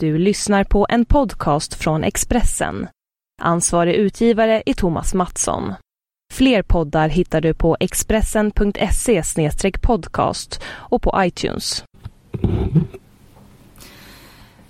Du lyssnar på en podcast från Expressen. Ansvarig utgivare är Thomas Mattsson. Fler poddar hittar du på expressen.se podcast och på iTunes.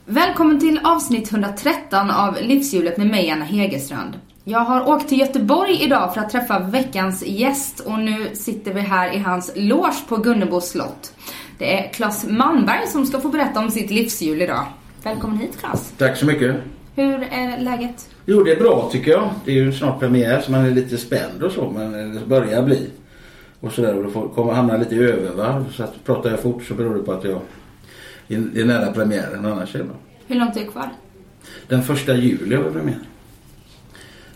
Välkommen till avsnitt 113 av Livshjulet med mig, Anna Hegerstrand. Jag har åkt till Göteborg idag för att träffa veckans gäst och nu sitter vi här i hans loge på Gunnebo slott. Det är Claes Malmberg som ska få berätta om sitt livshjul idag. Välkommen hit Claes. Tack så mycket. Hur är läget? Jo, det är bra tycker jag. Det är ju snart premiär så man är lite spänd och så, men det börjar bli. Och sådär och får komma hamna lite i övervarv. Så att pratar jag fort så beror det på att jag är nära premiären annars är det bra. Hur långt är det kvar? Den första juli har vi premiär.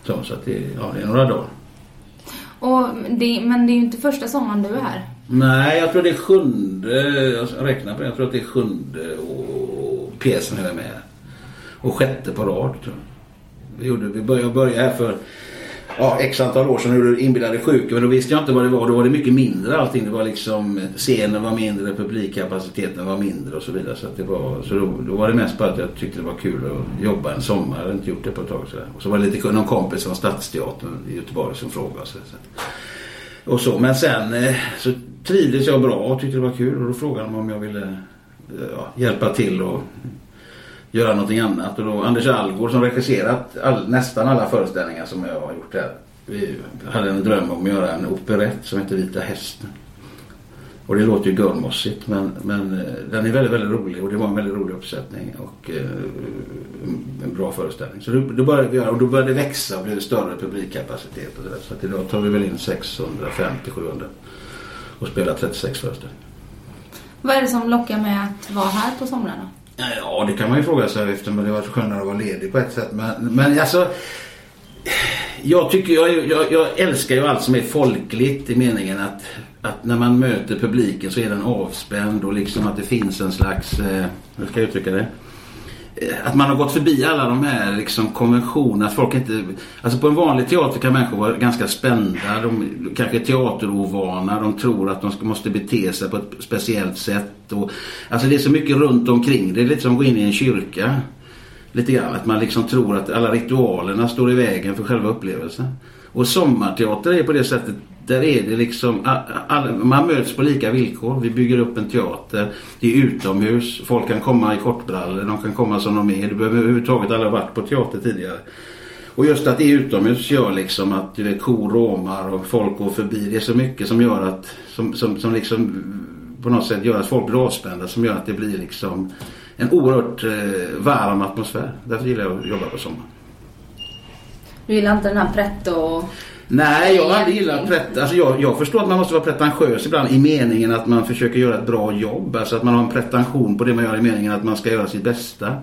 Så, så att det, ja, det är några dagar. Och det, men det är ju inte första sommaren du är här. Nej, jag tror det är sjunde, jag räknar på det, jag tror att det är sjunde och pjäsen jag är med. Och sjätte på rad jag. Vi, gjorde, vi började, började här för ja, x antal år sedan när inbillade sjuka. Men då visste jag inte vad det var. Då var det mycket mindre allting. Det var liksom scenen var mindre, publikkapaciteten var mindre och så vidare. Så, att det var, så då, då var det mest bara att jag tyckte det var kul att jobba en sommar. Jag hade inte gjort det på ett tag. Så Och så var det lite någon kompis från Stadsteatern i Göteborg som frågade. Så, så. Och så. Men sen eh, så trivdes jag bra och tyckte det var kul. Och då frågade de om jag ville ja, hjälpa till och göra någonting annat. Och då Anders Algård som regisserat all, nästan alla föreställningar som jag har gjort här. Vi hade en dröm om att göra en operett som heter Vita hästen. Och det låter ju görmossigt men, men eh, den är väldigt, väldigt rolig och det var en väldigt rolig uppsättning och eh, en bra föreställning. Så då, då började vi göra och då började det växa och blev större publikkapacitet och så, där. så att idag tar vi väl in 650-700 och spelar 36 föreställningar. Vad är det som lockar med att vara här på somrarna? Ja, det kan man ju fråga sig efter men det var skönare att vara ledig på ett sätt. Men, men alltså jag, tycker, jag, jag, jag, älskar ju allt som är folkligt i meningen att, att när man möter publiken så är den avspänd och liksom att det finns en slags, eh, hur ska jag uttrycka det? Eh, att man har gått förbi alla de här liksom, konventionerna. Att folk inte, alltså på en vanlig teater kan människor vara ganska spända. De kanske är teaterovana. De tror att de måste bete sig på ett speciellt sätt. Och, alltså det är så mycket runt omkring. Det är lite som att gå in i en kyrka. Lite grann. Att man liksom tror att alla ritualerna står i vägen för själva upplevelsen. Och sommarteater är på det sättet där är det liksom, man möts på lika villkor. Vi bygger upp en teater. Det är utomhus. Folk kan komma i kortbrallor. De kan komma som de är. Du behöver överhuvudtaget aldrig ha varit på teater tidigare. Och just att det är utomhus gör liksom att du vet, kor råmar och folk går förbi. Det är så mycket som gör att, som, som, som liksom på något sätt gör att folk blir avspända. Som gör att det blir liksom en oerhört eh, varm atmosfär. Därför gillar jag att jobba på sommaren. Du gillar inte den här pretto... Nej, jag har aldrig gillat pret... Alltså jag, jag förstår att man måste vara pretentiös ibland i meningen att man försöker göra ett bra jobb. Alltså att man har en pretension på det man gör i meningen att man ska göra sitt bästa.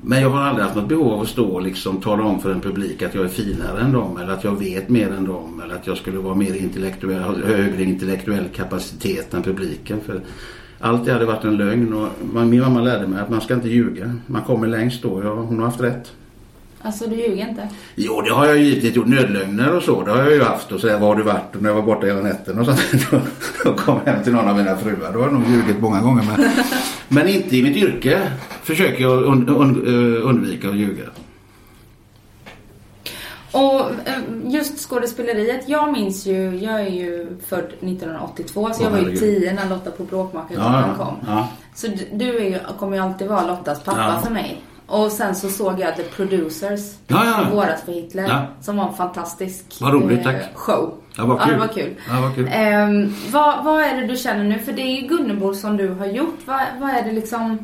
Men jag har aldrig haft något behov av att stå och liksom tala om för en publik att jag är finare än dem eller att jag vet mer än dem eller att jag skulle vara mer intellektuell, högre intellektuell kapacitet än publiken. För allt det hade varit en lögn och min mamma lärde mig att man ska inte ljuga. Man kommer längst då. Ja, hon har haft rätt. Alltså du ljuger inte? Jo det har jag givetvis gjort. Nödlögner och så. Det har jag ju haft. Och säga var har du varit? Och när jag var borta hela nätten och sånt. Då, då kom jag hem till någon av mina fruar. Då har jag nog ljugit många gånger. Men, men inte i mitt yrke. Försöker jag und, und, undvika att ljuga. Och eh, just skådespeleriet, jag minns ju, jag är ju född 1982 så jag var ju 10 när Lotta på Bråkmakaren ja, kom. Ja. Så du är ju, kommer ju alltid vara Lottas pappa ja. för mig. Och sen så såg jag The Producers ja, ja. våras för Hitler. Ja. Som var en fantastisk vad roligt, tack. Eh, show. Ja, vad kul. Ja, det var kul. Ja, vad, kul. Um, vad, vad är det du känner nu? För det är ju Gunnebo som du har gjort. Vad, vad är det liksom...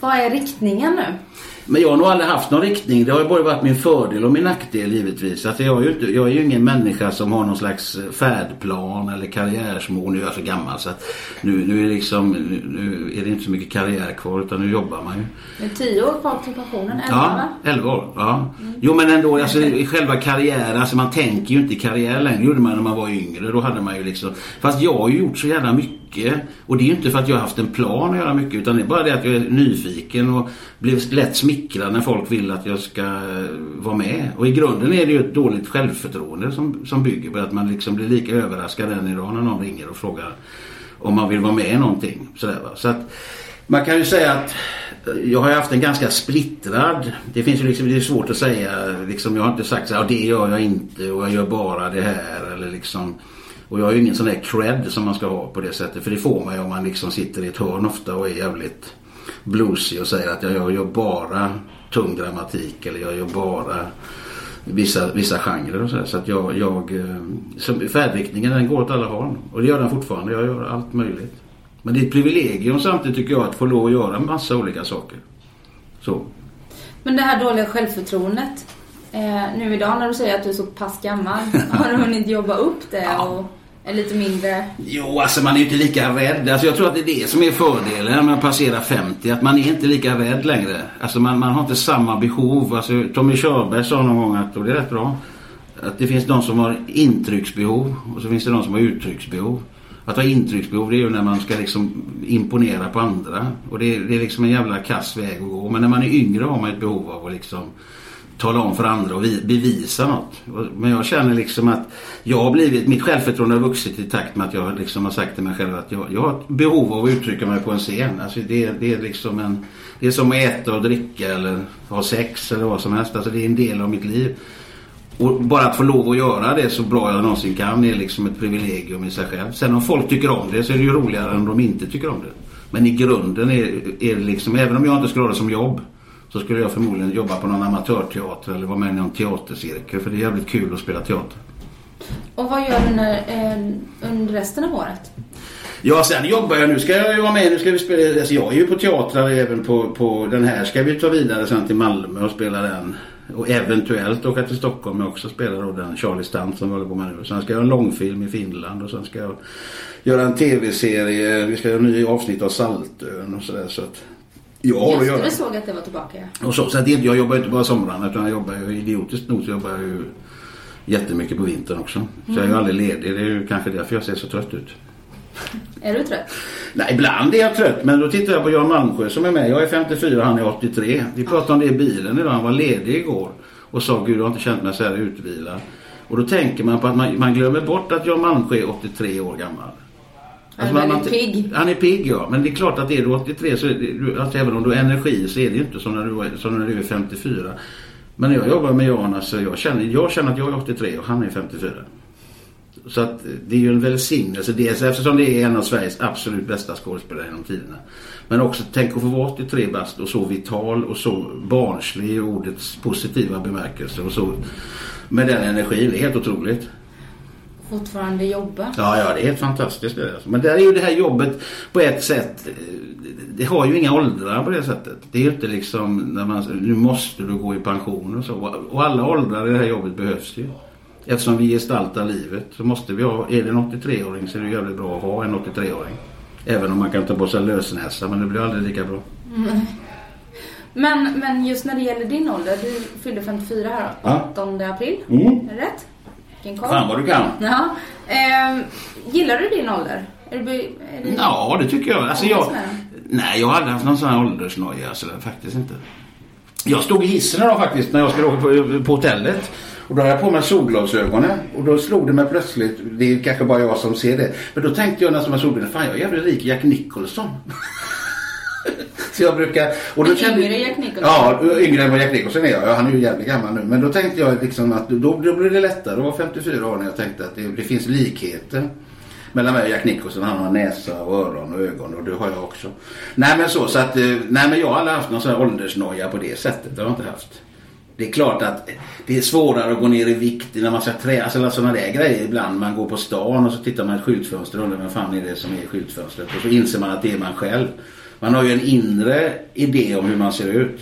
Vad är riktningen nu? Men jag har nog aldrig haft någon riktning. Det har ju både varit min fördel och min nackdel givetvis. Alltså jag, är ju inte, jag är ju ingen människa som har någon slags färdplan eller karriärsmål. Nu är jag så gammal så att nu, nu, är, det liksom, nu är det inte så mycket karriär kvar utan nu jobbar man ju. Det är tio år kvar till pensionen, elva Ja, elva år. Ja. Mm. Jo men ändå, alltså, själva karriären, alltså man tänker ju inte i karriär längre. Gjorde man när man var yngre. Då hade man ju liksom, fast jag har ju gjort så jävla mycket och det är ju inte för att jag har haft en plan att göra mycket utan det är bara det att jag är nyfiken och blir lätt smickrad när folk vill att jag ska eh, vara med. Och i grunden är det ju ett dåligt självförtroende som, som bygger på att man liksom blir lika överraskad än idag när någon ringer och frågar om man vill vara med i någonting. Sådär, va? Så att man kan ju säga att eh, jag har haft en ganska splittrad. Det finns ju liksom, det är svårt att säga. Liksom, jag har inte sagt så här, det gör jag inte och jag gör bara det här. Eller liksom, och jag har ju ingen sån där cred som man ska ha på det sättet. För det får man ju om man liksom sitter i ett hörn ofta och är jävligt bluesig och säger att jag gör bara tung dramatik eller jag gör bara vissa, vissa genrer och sådär. Så att jag, jag eh, så färdriktningen den går åt alla håll. Och det gör den fortfarande. Jag gör allt möjligt. Men det är ett privilegium samtidigt tycker jag att få lov att göra en massa olika saker. Så. Men det här dåliga självförtroendet. Eh, nu idag när du säger att du är så pass gammal. har du hunnit jobba upp det? Ja. Och är lite mindre... Jo, alltså man är ju inte lika rädd. Alltså jag tror att det är det som är fördelen med att passera 50. Att man är inte lika rädd längre. Alltså man, man har inte samma behov. Alltså Tommy Körberg sa någon gång att, och det är rätt bra, att det finns de som har intrycksbehov och så finns det de som har uttrycksbehov. Att ha intrycksbehov det är ju när man ska liksom imponera på andra. Och det är, det är liksom en jävla kass väg att gå. Men när man är yngre har man ett behov av att liksom tala om för andra och bevisa något. Men jag känner liksom att jag har blivit, mitt självförtroende har vuxit i takt med att jag liksom har sagt till mig själv att jag, jag har ett behov av att uttrycka mig på en scen. Alltså det, det är liksom en, det är som att äta och dricka eller ha sex eller vad som helst. Alltså det är en del av mitt liv. Och bara att få lov att göra det så bra jag någonsin kan är liksom ett privilegium i sig själv. Sen om folk tycker om det så är det ju roligare än om de inte tycker om det. Men i grunden är, är det liksom, även om jag inte skulle ha det som jobb så skulle jag förmodligen jobba på någon amatörteater eller vara med i någon teatercirkel för det är jävligt kul att spela teater. Och vad gör du när, eh, under resten av året? Ja, sen jobbar jag. Nu ska jag ju vara med. Nu ska vi spela. Alltså jag är ju på teatrar även på, på den här. Ska vi ta vidare sen till Malmö och spela den. Och eventuellt åka till Stockholm och också spela då den Charlie Stunt som vi håller på med nu. Sen ska jag göra en långfilm i Finland och sen ska jag göra en tv-serie. Vi ska göra en ny avsnitt av Saltön och sådär. Så att jag att Just det, såg att det var tillbaka. Och så, så att det, jag jobbar inte bara somrarna utan jag jobbar ju idiotiskt nog så jobbar jag ju jättemycket på vintern också. Så jag är ju aldrig ledig. Det är ju kanske därför jag ser så trött ut. Är du trött? Nej, ibland är jag trött. Men då tittar jag på Jan Malmsjö som är med. Jag är 54 han är 83. Vi pratade om det i bilen idag. Han var ledig igår. Och sa gud jag har inte känt mig så här utvilad. Och då tänker man på att man, man glömmer bort att Jan Malmsjö är 83 år gammal. Han är pigg. Han är pigg ja. Men det är klart att är du 83 så det, alltså, även om du har energi så är det ju inte som när du, är- som när du är 54. Men när jag jobbar med Jan alltså, jag känner, jag känner att jag är 83 och han är 54. Så att eh, det är ju en välsignelse. Dels eftersom det är en av Sveriges absolut bästa skådespelare genom tiderna. Men också tänk att få vara 83 bast och så vital och så barnslig i ordets positiva bemärkelse. Och så med den energin. Det är helt otroligt. Fortfarande jobba. Ja, ja, det är helt fantastiskt. Men där är ju det här jobbet på ett sätt. Det har ju inga åldrar på det sättet. Det är ju inte liksom när man, nu måste du gå i pension och så. Och alla åldrar i det här jobbet behövs ju. Eftersom vi gestaltar livet så måste vi ha, är det en 83-åring så är det jävligt bra att ha en 83-åring. Även om man kan ta på sig lösnäsa men det blir aldrig lika bra. Men, men just när det gäller din ålder. Du fyllde 54 här Ja. 8 april. Mm. Rätt? Vilken koll. Fan vad du kan. Ja. Ehm, gillar du din ålder? Är du, är du... Ja, det tycker jag. Alltså jag nej, jag har aldrig haft någon sån här åldersnoja. Alltså, faktiskt inte. Jag stod i hissen idag faktiskt när jag skulle åka på, på hotellet. Och då hade jag på mig solglasögonen. Och då slog det mig plötsligt, det är kanske bara jag som ser det. Men då tänkte jag nästan med solglasögonen, fan jag är jävligt lik Jack Nicholson. Så jag brukar... Och Men yngre Jack Nicholson? Ja, yngre än vad Jack Nicholson är jag. Ja, Han är ju jävligt gammal nu. Men då tänkte jag liksom att då, då blir det lättare att vara 54 år när jag tänkte att det, det finns likheter mellan mig och Jack Nicholson. Han har näsa och öron och ögon och det har jag också. Nej men så, så att, eh, nej men jag har aldrig haft någon sån här åldersnoja på det sättet. Det har jag inte haft. Det är klart att det är svårare att gå ner i vikt när man ska träna. Alltså sådana där grejer ibland. Man går på stan och så tittar man i ett skyltfönster och undrar vem fan är det som är i skyltfönstret. Och så inser man att det är man själv. Man har ju en inre idé om hur man ser ut.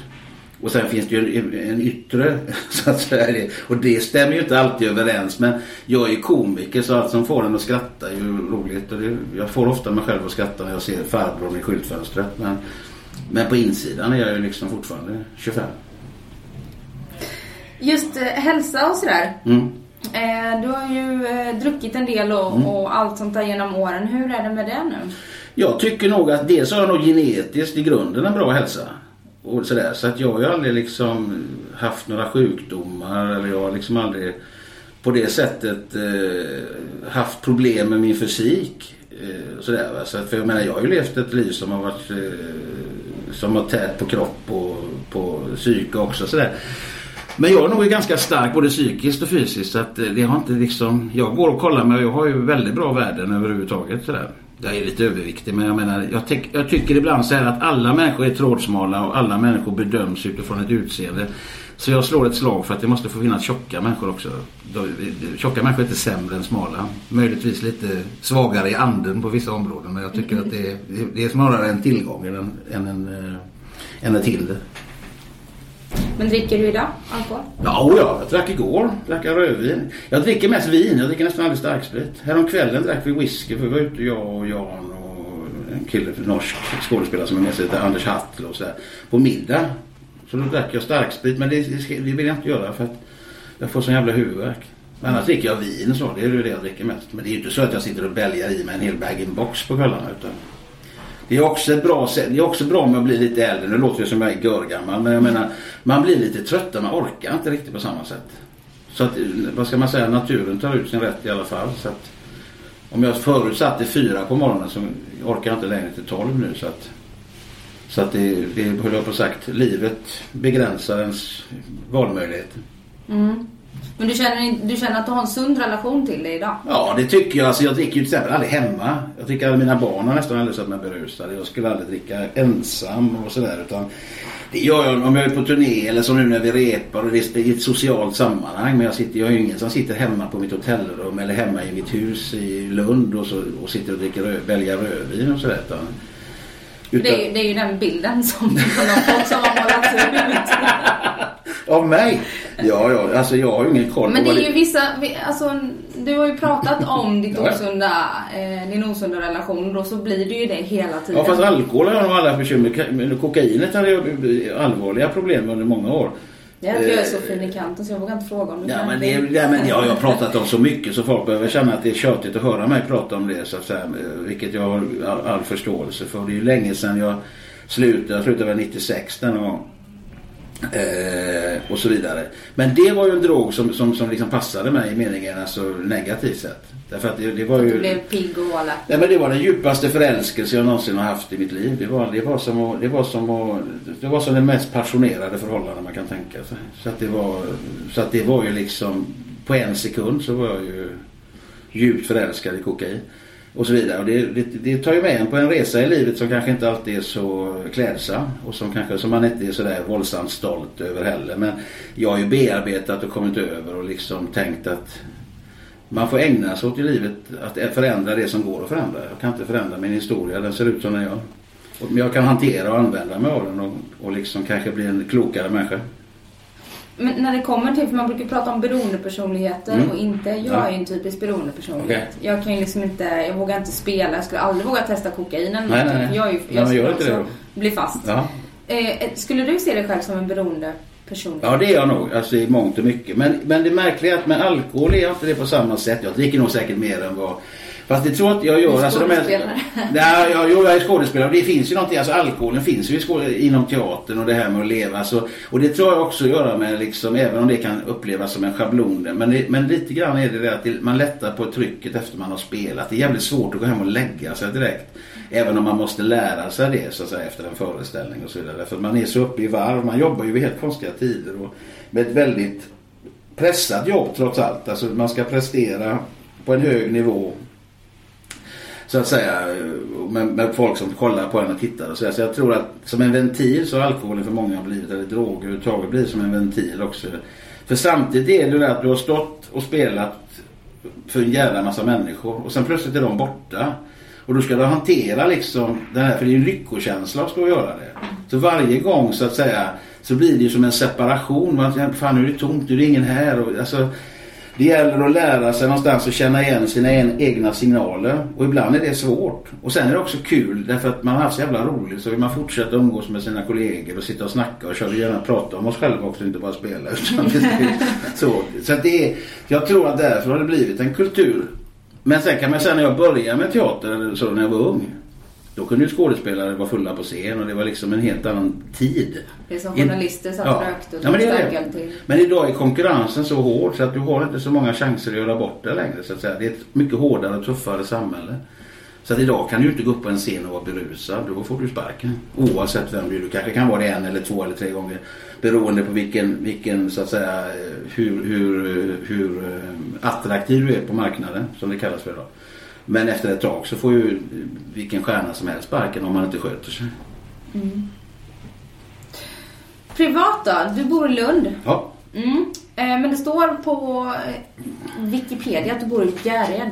Och sen finns det ju en, en yttre så att säga. Och det stämmer ju inte alltid överens. Men jag är ju komiker så allt som får en att skratta är ju roligt. Och det, jag får ofta mig själv att skratta när jag ser farbrorn i skyltfönstret. Men, men på insidan är jag ju liksom fortfarande 25. Just eh, hälsa och sådär. Mm. Eh, du har ju eh, druckit en del och, och allt sånt där genom åren. Hur är det med det nu? Jag tycker nog att dels har jag nog genetiskt i grunden en bra hälsa. Och sådär. Så att jag har ju aldrig liksom haft några sjukdomar eller jag har liksom aldrig på det sättet eh, haft problem med min fysik. Eh, sådär, va? Så att, för jag menar jag har ju levt ett liv som har varit eh, som har tät på kropp och på psyke också. Sådär. Men jag är nog ganska stark både psykiskt och fysiskt. Så att eh, det har inte liksom, jag går och kollar mig och jag har ju väldigt bra värden överhuvudtaget. Sådär. Jag är lite överviktig men jag menar jag, tyck, jag tycker ibland så här att alla människor är trådsmala och alla människor bedöms utifrån ett utseende. Så jag slår ett slag för att det måste få finnas tjocka människor också. Tjocka människor är inte sämre än smala. Möjligtvis lite svagare i anden på vissa områden men jag tycker att det är, det är snarare en tillgång än en, än en, eh, än ett hinder. Men dricker du idag alkohol? Ja, ja, jag drack igår. Drack rödvin. Jag dricker mest vin. Jag dricker nästan aldrig starksprit. Häromkvällen drack vi whisky för vi var ute jag och Jan och en kille, norsk skådespelare som är med sig, Anders Hattl och sådär. På middag. Så då drack jag starksprit men det, det, det vill jag inte göra för att jag får sån jävla huvudvärk. Men annars dricker jag vin och så. Det är ju det jag dricker mest. Men det är ju inte så att jag sitter och bälgar i mig en hel bag-in-box på kvällarna. Utan det är också ett bra sätt. Det är också bra med att bli lite äldre. Nu låter det som jag är görgammal. Men jag menar, man blir lite trött. Man orkar inte riktigt på samma sätt. Så att, vad ska man säga, naturen tar ut sin rätt i alla fall. Så att, om jag förut satt till fyra på morgonen så orkar jag inte längre till tolv nu. Så att, så att det, det höll jag på sagt, livet begränsar ens valmöjligheter. Mm. Men du känner, du känner att du har en sund relation till det idag? Ja, det tycker jag. Alltså, jag dricker ju till exempel aldrig hemma. Jag tycker att mina barn har nästan aldrig sett mig berusad. Jag skulle aldrig dricka ensam och sådär. Utan det gör jag om jag är på turné eller som nu när vi repar och det är i ett socialt sammanhang. Men jag, sitter, jag är ju ingen som sitter hemma på mitt hotellrum eller hemma i mitt hus i Lund och, så, och sitter och dricker röd, väljer rödvin och sådär. Utan. Det, är ju, det är ju den bilden som som har målats ut. Av mig? Ja, ja, alltså jag har ju ingen koll Men det är ju vissa, alltså du har ju pratat om ditt osunda, eh, din osunda relation och så blir det ju det hela tiden. Ja, fast alkohol har jag nog alla bekymmer med. Kokainet hade jag allvarliga problem under många år. Att jag är så fin i kanten så jag vågar inte fråga om det. Ja, men det ja, men jag har pratat om så mycket så folk behöver känna att det är tjötigt att höra mig prata om det. Så att säga, vilket jag har all förståelse för. Det är ju länge sedan jag slutade. Jag slutade väl 96 den gång. Eh, och så vidare. Men det var ju en drog som, som, som liksom passade mig i meningen alltså negativt sett. Därför att det, det var ju... Du blev pigg och alla. Nej men det var den djupaste förälskelse jag någonsin har haft i mitt liv. Det var, det var som att, det var som att, det var som det mest passionerade förhållande man kan tänka sig. Så att det var, så att det var ju liksom på en sekund så var jag ju djupt förälskad i kokain och så vidare. Och det, det, det, tar ju med en på en resa i livet som kanske inte alltid är så klädsam och som kanske som man inte är sådär våldsamt stolt över heller. Men jag har ju bearbetat och kommit över och liksom tänkt att man får ägna sig åt i livet att förändra det som går att förändra. Jag kan inte förändra min historia, den ser ut som den gör. Men jag kan hantera och använda mig av den och, och liksom kanske bli en klokare människa. Men när det kommer till, för man brukar prata om beroendepersonligheter mm. och inte, jag ja. är ju en typisk beroendepersonlighet. Okay. Jag kan ju liksom inte, jag vågar inte spela, jag skulle aldrig våga testa kokain eller nej, nej, nej. Jag, är jag skulle också det bli fast. Ja. Eh, skulle du se dig själv som en beroendepersonlighet? Ja det är jag nog, alltså i mångt och mycket. Men, men det märkliga är att med alkohol är jag inte det på samma sätt. Jag dricker nog säkert mer än vad Fast det tror jag inte jag gör. Alltså, de är, nej, jag, jo, jag är skådespelare. Det finns ju någonting, alltså alkoholen finns ju inom teatern och det här med att leva. Alltså, och det tror jag också att göra med, liksom, även om det kan upplevas som en schablon. Men, det, men lite grann är det det att det, man lättar på trycket efter man har spelat. Det är jävligt svårt att gå hem och lägga sig direkt. Även om man måste lära sig det så att säga, efter en föreställning och så vidare. För man är så uppe i varv. Man jobbar ju vid helt konstiga tider och med ett väldigt pressat jobb trots allt. Alltså man ska prestera på en hög nivå så att säga med, med, folk som kollar på en och tittar och så, så jag tror att som en ventil så har alkoholen för många blivit, eller droger överhuvudtaget blivit som en ventil också. För samtidigt är det ju det att du har stått och spelat för en jävla massa människor och sen plötsligt är de borta. Och då ska du hantera liksom den här, för det är ju en lyckokänsla att stå och göra det. Så varje gång så att säga så blir det ju som en separation. Man, fan nu är det tomt, nu är det ingen här. Och, alltså, det gäller att lära sig någonstans att känna igen sina egna signaler. Och ibland är det svårt. Och sen är det också kul därför att man har haft så jävla roligt så vill man fortsätta umgås med sina kollegor och sitta och snacka och köra gärna prata om oss själva också, inte bara spela. Utan så så att det är, jag tror att därför har det blivit en kultur. Men sen kan man säga när jag började med teater, eller så när jag var ung. Då kunde ju skådespelare vara fulla på scen och det var liksom en helt annan tid. Det är som journalister satt ja. rökte och ja, men, det. till. men idag är konkurrensen så hård så att du har inte så många chanser att göra bort det längre så att säga. Det är ett mycket hårdare och tuffare samhälle. Så att idag kan du inte gå upp på en scen och vara berusad. Då får du sparken. Oavsett vem du är. Du kanske kan vara det en eller två eller tre gånger. Beroende på vilken, vilken så att säga, hur, hur, hur eh, attraktiv du är på marknaden. Som det kallas för idag. Men efter ett tag så får ju vilken stjärna som helst sparken om man inte sköter sig. Mm. Privat då? Du bor i Lund. Ja. Mm. Eh, men det står på Wikipedia att du bor i Bjärred.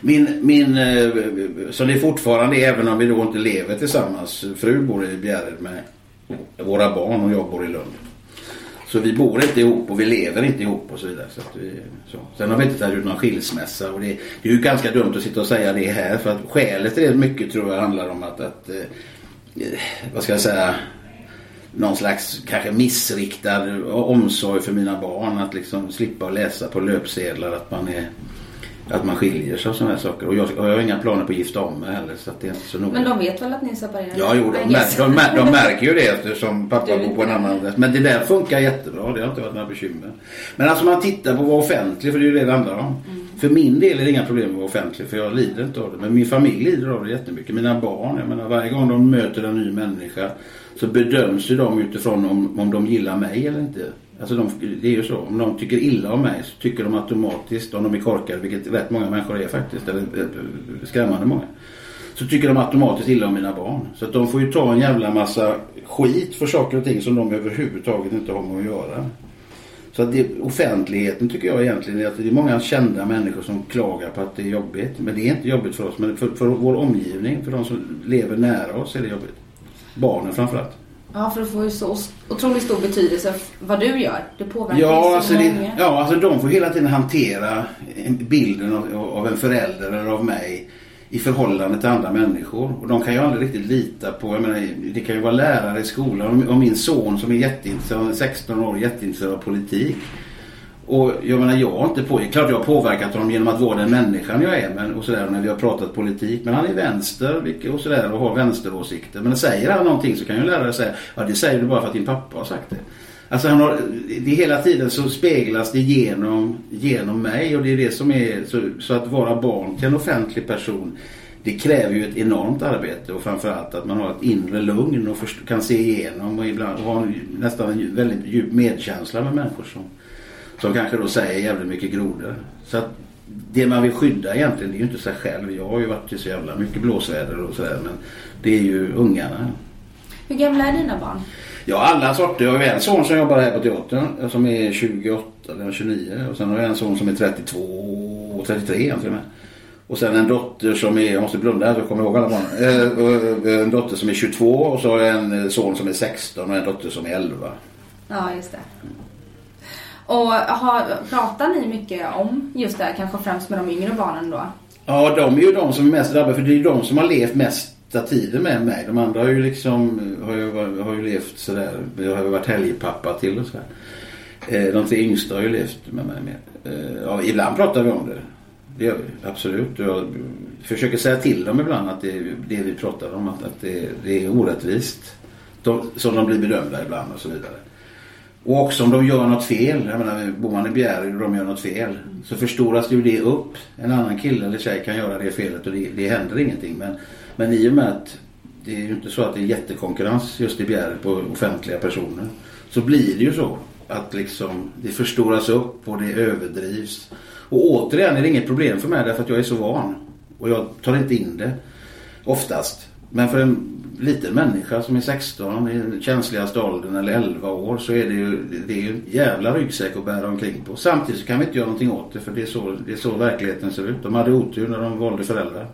Min, min, eh, så det är fortfarande, även om vi då inte lever tillsammans, fru bor i Bjärred med våra barn och jag bor i Lund. Så vi bor inte ihop och vi lever inte ihop och så vidare. Så vi, så. Sen har vi inte tagit ut någon skilsmässa och det, det, är ju ganska dumt att sitta och säga det här för att skälet till det mycket tror jag handlar om att, att eh, vad ska jag säga, någon slags kanske missriktad omsorg för mina barn. Att liksom slippa läsa på löpsedlar att man är att man skiljer sig och sådana här saker. Och jag, jag har inga planer på att gifta om mig heller. Så det är inte så noga. Men de vet väl att ni är separerade? Ja, jo, de, mär, de, mär, de märker ju det eftersom pappa bor på en annan adress. Men det där funkar jättebra. Det har inte varit några bekymmer. Men alltså man tittar på att vara offentlig, för det är ju det det handlar om. Mm. För min del är det inga problem att vara offentlig, för jag lider inte av det. Men min familj lider av det jättemycket. Mina barn, jag menar varje gång de möter en ny människa så bedöms ju de utifrån om, om de gillar mig eller inte. Alltså de, det är ju så. Om de tycker illa om mig så tycker de automatiskt, om de är korkade, vilket rätt många människor är faktiskt, eller eh, eh, skrämmande många. Så tycker de automatiskt illa om mina barn. Så att de får ju ta en jävla massa skit för saker och ting som de överhuvudtaget inte har med att göra. Så att det, offentligheten tycker jag egentligen är att det är många kända människor som klagar på att det är jobbigt. Men det är inte jobbigt för oss. Men för, för vår omgivning, för de som lever nära oss är det jobbigt. Barnen framförallt. Ja, för det får ju så otroligt stor betydelse vad du gör. Det påverkar ja, så alltså många. det, ja, alltså de får hela tiden hantera bilden av, av en förälder eller av mig i förhållande till andra människor. Och de kan ju aldrig riktigt lita på, jag menar, det kan ju vara lärare i skolan och min son som är jätteintresserad, 16 år, jätteintresserad av politik. Och jag menar jag har inte på, klart jag har påverkat honom genom att vara den människan jag är men, och sådär när vi har pratat politik. Men han är vänster och sådär och har vänsteråsikter. Men säger han någonting så kan ju lärare säga ja det säger du bara för att din pappa har sagt det. Alltså han har, det hela tiden så speglas det genom, genom mig och det är det som är så, så att vara barn till en offentlig person det kräver ju ett enormt arbete och framförallt att man har ett inre lugn och kan se igenom och ibland ha nästan en väldigt djup medkänsla med människor som, som kanske då säger jävligt mycket grodor. Så att det man vill skydda egentligen det är ju inte sig själv. Jag har ju varit i så jävla mycket blåsväder och sådär men det är ju ungarna. Hur gamla är dina barn? Ja alla sorter. Jag har ju en son som jobbar här på teatern som är 28 eller 29 och sen har jag en son som är 32 och 33 egentligen med. Och sen en dotter som är, jag måste blunda här så jag kommer ihåg alla barn. Eh, en dotter som är 22 och så har jag en son som är 16 och en dotter som är 11. Ja, just det. Och har, pratar ni mycket om just det, kanske främst med de yngre barnen då? Ja, de är ju de som är mest drabbade för det är ju de som har levt mesta tiden med mig. De andra har ju liksom, har ju, har ju levt sådär, jag har ju varit helgpappa till och sådär. Eh, de tre yngsta har ju levt med mig mer. Eh, ja, ibland pratar vi om det. Det gör vi, absolut. Jag försöker säga till dem ibland att det, det vi pratar om, att, att det, det är orättvist. De, som de blir bedömda ibland och så vidare. Och också om de gör något fel, jag menar bor man i Bjärred och de gör något fel så förstoras ju det upp. En annan kille eller tjej kan göra det felet och det, det händer ingenting. Men, men i och med att det är ju inte så att det är jättekonkurrens just i Bjärred på offentliga personer. Så blir det ju så att liksom det förstoras upp och det överdrivs. Och återigen är det inget problem för mig därför att jag är så van. Och jag tar inte in det. Oftast. Men för en liten människa som är 16 i den känsligaste åldern eller 11 år så är det ju, det är ju en jävla ryggsäck att bära omkring på. Samtidigt så kan vi inte göra någonting åt det för det är så, det är så verkligheten ser ut. De hade otur när de valde föräldrar.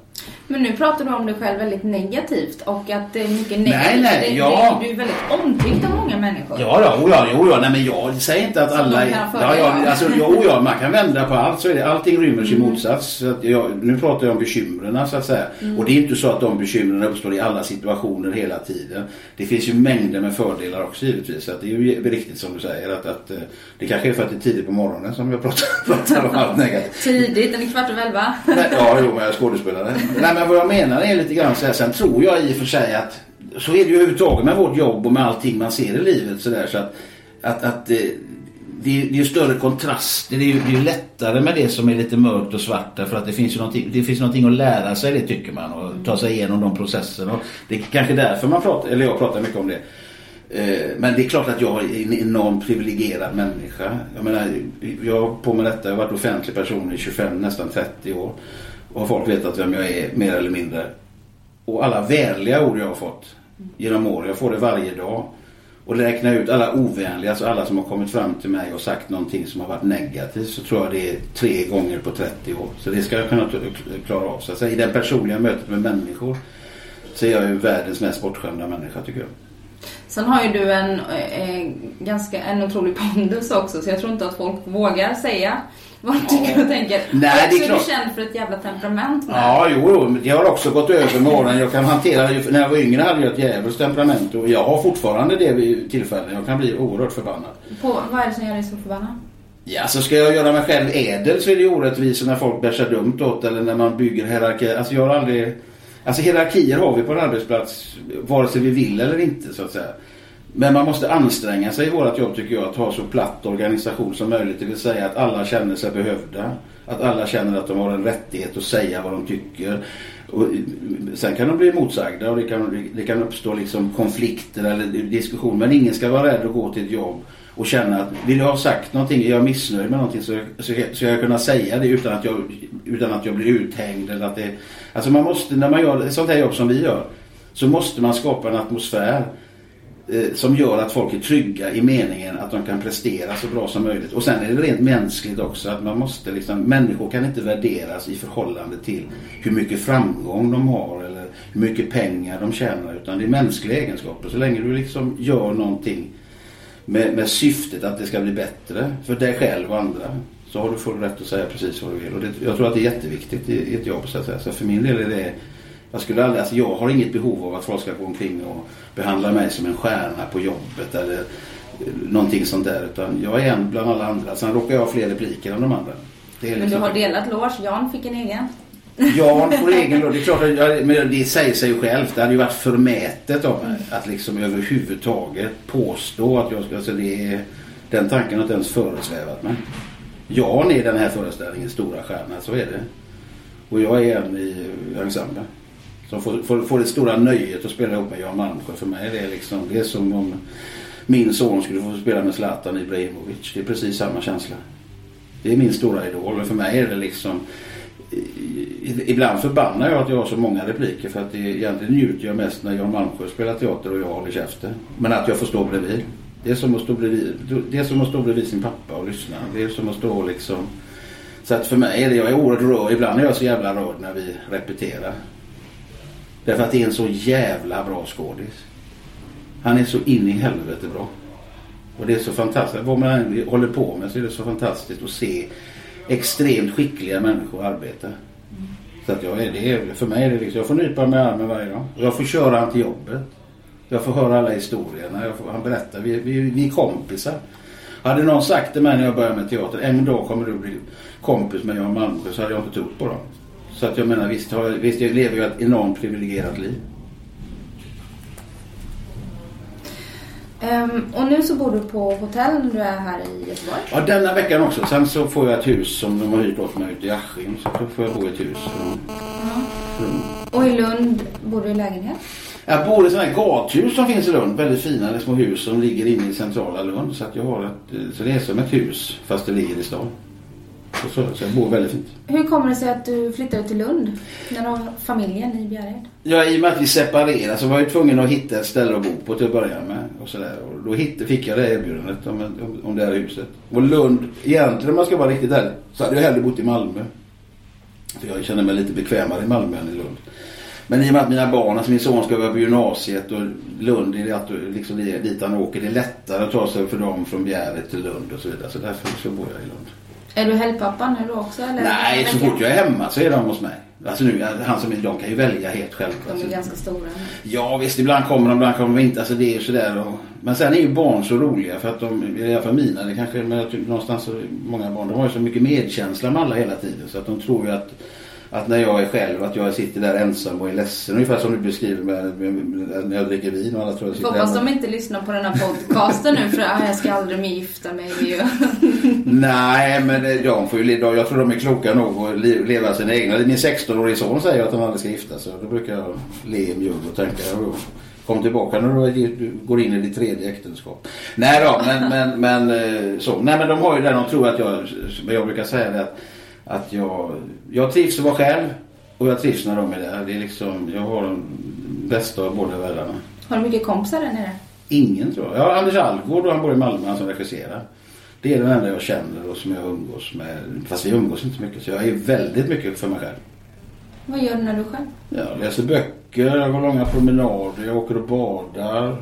Men nu pratar du om dig själv väldigt negativt och att det är mycket negativt. Nej, nej, det, ja. Du är väldigt omtyckt av många människor. Ja, ja, jo, ja, jo, ja. Nej, men jag säger inte att Som alla... ja, ja, alltså, jo, ja, man kan vända på allt. Så är det. Allting rymmer sin motsats. Så att jag, nu pratar jag om bekymren så att säga. Och det är inte så att de bekymren uppstår i alla situationer hela tiden. Det finns ju mängder med fördelar också givetvis. Så att det är ju riktigt som du säger att, att eh, det kanske är för att det är tidigt på morgonen som jag pratar, pratar om allt negativt. Tidigt, den är kvart över elva. Nej, ja, jo, men jag är skådespelare. Nej, men vad jag menar är lite grann så här. Sen tror jag i och för sig att så är det ju överhuvudtaget med vårt jobb och med allting man ser i livet så där så att, att, att eh, det, är, det är ju större kontraster. Det är ju, det är lättare med det som är lite mörkt och svart. Därför att det finns ju någonting, det finns någonting att lära sig det tycker man. Och ta sig igenom de processerna. Och det är kanske därför man pratar, eller jag pratar mycket om det. Eh, men det är klart att jag är en enormt privilegierad människa. Jag menar, jag har på med detta. Jag har varit offentlig person i 25, nästan 30 år. Och har folk vetat vem jag är mer eller mindre. Och alla vänliga ord jag har fått genom åren. Jag får det varje dag. Och räkna ut alla ovänliga, alltså alla som har kommit fram till mig och sagt någonting som har varit negativt så tror jag det är tre gånger på 30 år. Så det ska jag kunna klara av. Så att säga, I det personliga mötet med människor så är jag ju världens mest bortskämda människa tycker jag. Sen har ju du en, eh, ganska, en otrolig pondus också så jag tror inte att folk vågar säga vad tycker och tänker. Nej, det är klart. känd för ett jävla temperament. Ja, jo, jo. Jag har också gått över med åren. Jag kan hantera När jag var yngre hade jag ett djävulskt temperament och jag har fortfarande det vid tillfällen. Jag kan bli oerhört förbannad. På, vad är det som gör dig så förbannad? Ja, så ska jag göra mig själv ädel så är det orättvist när folk bär sig dumt åt eller när man bygger hierarki. Alltså jag har aldrig... Alltså hierarkier har vi på en arbetsplats vare sig vi vill eller inte så att säga. Men man måste anstränga sig i vårt jobb tycker jag att ha så platt organisation som möjligt. Det vill säga att alla känner sig behövda. Att alla känner att de har en rättighet att säga vad de tycker. Och eh, sen kan de bli motsagda och det kan, det kan uppstå liksom konflikter eller diskussioner. Men ingen ska vara rädd att gå till ett jobb och känna att vill jag ha sagt någonting, är jag missnöjd med någonting så, så, så jag kunna säga det utan att jag, utan att jag blir uthängd. Eller att det, alltså man måste, när man gör ett sånt här jobb som vi gör, så måste man skapa en atmosfär Eh, som gör att folk är trygga i meningen att de kan prestera så bra som möjligt. Och sen är det rent mänskligt också att man måste liksom, människor kan inte värderas i förhållande till hur mycket framgång de har eller hur mycket pengar de tjänar utan det är mänskliga egenskaper. Så länge du liksom gör någonting med, med syftet att det ska bli bättre för dig själv och andra så har du full rätt att säga precis vad du vill. Och det, jag tror att det är jätteviktigt i, i ett jobb så att säga. Så för min del är det jag, skulle aldrig, alltså jag har inget behov av att folk ska gå omkring och behandla mig som en stjärna på jobbet eller eh, någonting sånt där. Utan jag är en bland alla andra. Sen råkar jag ha fler repliker än de andra. Liksom... Men du har delat loge. Jan fick en egen. Jan får egen loge. Det är klart att men det säger sig självt. Det hade ju varit förmätet av mig att liksom överhuvudtaget påstå att jag ska... Alltså det är, den tanken har inte ens föresvävat mig. Jan är den här föreställningens stora stjärna, så är det. Och jag är en i ensemblen. Som får, får, får det stora nöjet att spela ihop med Jan Malmsjö. För mig är det liksom, det är som om min son skulle få spela med Zlatan Ibrahimovic. Det är precis samma känsla. Det är min stora idol. Och för mig är det liksom Ibland förbannar jag att jag har så många repliker för att det, egentligen njuter jag mest när Jan Malmsjö spelar teater och jag håller käften. Men att jag får stå bredvid. Det är som att stå bredvid, det är som att stå bredvid sin pappa och lyssna. Det är som att stå liksom... Så att för mig är det, jag är oerhört rörd. Ibland är jag så jävla rörd när vi repeterar. Därför att det är en så jävla bra skådis. Han är så in i helvete bra. Och det är så fantastiskt. Vad man än håller på med så är det så fantastiskt att se extremt skickliga människor arbeta. Så att jag är det, för mig är det liksom, jag får nypa med armen varje dag. Jag får köra han till jobbet. Jag får höra alla historierna. Får, han berättar, vi, vi, vi är kompisar. Hade någon sagt till mig när jag började med teater, äh, en dag kommer du bli kompis med Jan Malmsjö så hade jag inte trott på dem. Så att jag menar visst, har, visst jag lever jag ett enormt privilegierat liv. Um, och nu så bor du på hotell när du är här i Göteborg? Ja, denna veckan också. Sen så får jag ett hus som de har hyrt åt mig ute i Askim. Så då får jag bo i ett hus. Mm. Och i Lund bor du i lägenhet? Jag bor i sådana här gathus som finns i Lund. Väldigt fina små hus som ligger inne i centrala Lund. Så, att jag har ett, så det är som ett hus fast det ligger i stan. Så, så jag bor väldigt fint. Hur kommer det sig att du flyttade till Lund? När du har familjen i Bjärred? Ja, i och med att vi separerade så var jag tvungen att hitta ett ställe att bo på till att börja med. Och, så där. och då hittade, fick jag det erbjudandet om, om, om det här huset. Och Lund, egentligen om man ska vara riktigt ärlig, så hade jag hellre bott i Malmö. För jag känner mig lite bekvämare i Malmö än i Lund. Men i och med att mina barn, alltså min son ska vara på gymnasiet och Lund är att liksom dit han åker. Det är lättare att ta sig för dem från Bjärred till Lund och så vidare. Så därför så bor jag i Lund. Är du helgpappa nu då också? Eller? Nej, så fort jag är hemma så är de hos mig. Alltså nu, han som de kan ju välja helt själv. De är alltså. ganska stora. Ja visst, ibland kommer de, ibland kommer de inte. Alltså det är sådär. Och, men sen är ju barn så roliga för att de, i alla fall mina, det kanske, men jag tycker någonstans så många barn, de har ju så mycket medkänsla med alla hela tiden. Så att de tror ju att att när jag är själv, att jag sitter där ensam och är ledsen. Ungefär som du beskriver med, när jag dricker vin och alla tror jag sitter Hoppas de inte lyssnar på den här podcasten nu för ah, jag ska aldrig mer gifta mig. Nej, men det- de får ju, jag tror de är kloka nog att le- leva sina egna. Min 16-årige son säger att han aldrig ska gifta sig. Då brukar jag le mjugg och tänka, "Jo, kom tillbaka när du du går in i ditt tredje äktenskap. Nej då, men, men, men eh, så. Nej men de har ju det, de tror att jag, men jag brukar säga det att, att jag, jag trivs att vara själv och jag trivs när de är där. Det är liksom, jag har de bästa av båda världarna. Har du mycket kompisar där nere? Ingen tror jag. Ja, Anders Alvgård och han bor i Malmö, han som regisserar. Det är den enda jag känner och som jag umgås med. Fast vi umgås inte mycket så jag är väldigt mycket för mig själv. Vad gör du när du är själv? Jag läser böcker, jag går långa promenader, jag åker och badar.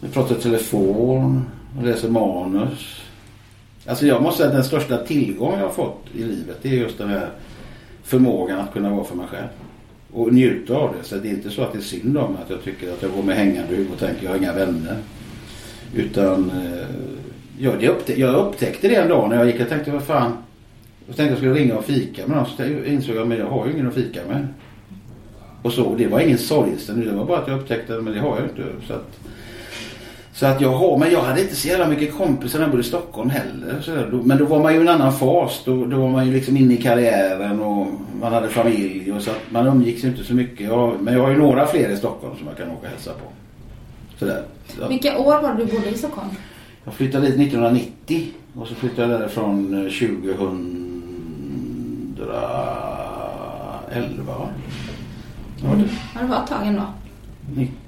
Jag pratar i telefon, jag läser manus. Alltså jag måste säga att den största tillgång jag har fått i livet det är just den här förmågan att kunna vara för mig själv. Och njuta av det. Så det är inte så att det är synd om att jag tycker att jag går med hängande huvud och tänker jag har inga vänner. Utan eh, ja, det upptä- jag upptäckte det en dag när jag gick och tänkte vad fan. Jag tänkte jag skulle ringa och fika med någon. Så insåg jag men jag har ju ingen att fika med. Och så, det var ingen sorgsen. Det var bara att jag upptäckte men det har jag inte. Så att, så att jag har, men jag hade inte så jävla mycket kompisar när jag bodde i Stockholm heller. Så men då var man ju i en annan fas. Då, då var man ju liksom inne i karriären och man hade familj. Och så att man umgicks ju inte så mycket. Jag, men jag har ju några fler i Stockholm som jag kan åka och hälsa på. Sådär. Så, Vilka år var det du bodde i Stockholm? jag flyttade dit 1990 och så flyttade jag därifrån eh, 2011 va? Ja, det, Ja, det var ett tag ändå.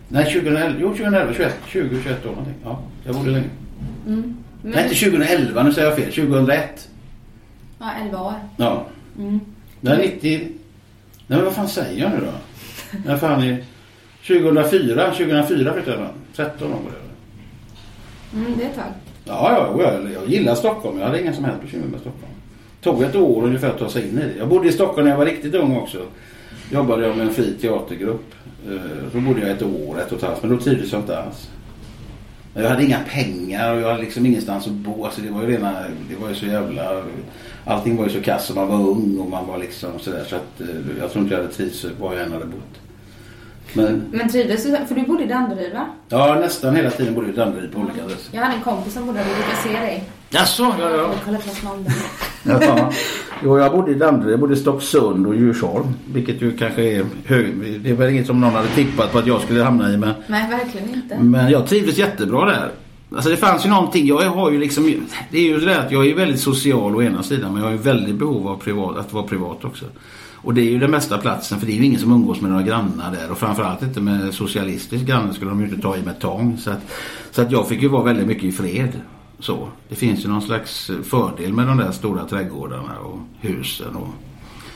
Nej 2011, jo 2011, 21, 20, 21 år någonting. Ja, jag bodde länge. Mm. Men, Nej inte 2011, nu säger jag fel. 2001. Ja, 11 år. Ja. Mm. Nej 90. Nej vad fan säger jag nu då? När fan är 2004, 2004 flyttade jag. 13 år var det. Mm, det är ett tag. Ja, ja, jag, jag gillar Stockholm. Jag hade inga som helst bekymmer med Stockholm. Tog ett år ungefär att ta sig in i det. Jag bodde i Stockholm när jag var riktigt ung också. Jobbade jag med en fri teatergrupp. Eh, Då bodde jag ett år, ett och ett halvt. Men då trivdes jag inte alls. Jag hade inga pengar och jag hade liksom ingenstans att bo. Alltså det var ju rena, det var ju så jävla... Allting var ju så kass och man var ung och man var liksom sådär. Så att eh, jag tror inte jag hade trivts var jag än hade bott. Men Men trivdes du? För du bodde i Danderyd va? ja, nästan hela tiden bodde jag i Danderyd på olika adresser. Jag hade en kompis som bodde där. Vi brukade se dig. Jaså? Ja, ja. Jag på. Ja. Jo, jag bodde i Danderyd, jag bodde i Stocksund och Djursholm. Vilket ju kanske är hög... Det är väl inget som någon hade tippat på att jag skulle hamna i. Men, Nej, verkligen inte. men jag trivdes jättebra där. Alltså det fanns ju någonting. Jag har ju liksom... Det är ju det att jag är väldigt social å ena sidan. Men jag har ju väldigt behov av privat, att vara privat också. Och det är ju den bästa platsen för det är ju ingen som umgås med några grannar där. Och framförallt inte med socialistisk granne skulle de ju inte ta i med tång. Så att, så att jag fick ju vara väldigt mycket i fred. Så. Det finns ju någon slags fördel med de där stora trädgårdarna och husen och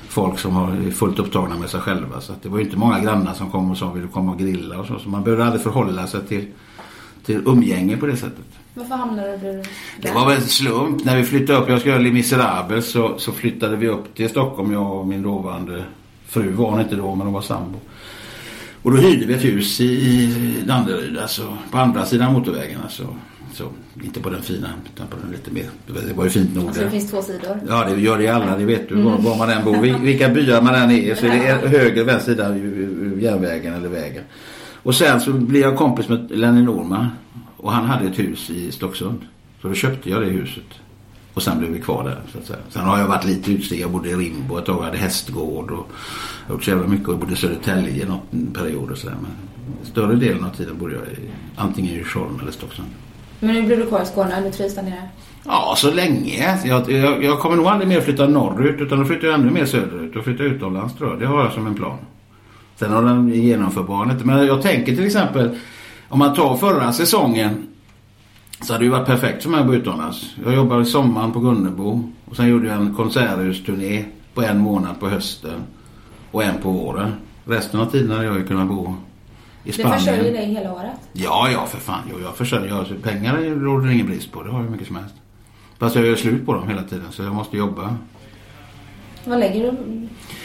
folk som har fullt upptagna med sig själva. Så det var ju inte många grannar som kom och sa vill du komma och grilla och så. Så man behövde aldrig förhålla sig till, till umgänge på det sättet. Varför hamnade du där? Det var väl en slump. När vi flyttade upp, jag skulle göra Les Misérables så, så flyttade vi upp till Stockholm, jag och min dåvarande fru var hon inte då men hon var sambo. Och då hyrde vi ett hus i, i Danderyd, alltså på andra sidan motorvägen. Alltså. Så, inte på den fina, utan på den lite mer, det var ju fint nog Alltså det finns två sidor. Ja det gör det i alla, det vet du var, var man än bor. Vil- Vilka byar man än är så är det höger vänster sida järnvägen eller vägen. Och sen så blev jag kompis med Lenny Norman och han hade ett hus i Stocksund. Så då köpte jag det huset. Och sen blev vi kvar där så att säga. Sen har jag varit lite utsteg. Jag bodde i Rimbo ett tag. Jag hade hästgård och jag har gjort så jävla mycket. Och jag bodde i Södertälje någon period och sådär. Men större delen av tiden bodde jag i antingen i Djursholm eller Stocksund. Men nu blir du kvar i Skåne. Du trivs där nere. Ja, så länge. Jag, jag, jag kommer nog aldrig mer flytta norrut utan då flyttar jag ännu mer söderut och flyttar utomlands tror jag. Det har jag som en plan. Sen har den genomförbar inte. Men jag tänker till exempel om man tar förra säsongen så hade det ju varit perfekt för mig att bo utomlands. Jag jobbade sommaren på Gunnebo och sen gjorde jag en konserthusturné på en månad på hösten och en på våren. Resten av tiden hade jag ju kunnat bo i Det Spanien. försörjer dig hela året. Ja, ja för fan. Jo, jag försörjer. Jag, pengar råder det ingen brist på. Det har jag hur mycket som helst. Fast jag gör slut på dem hela tiden så jag måste jobba. Vad lägger du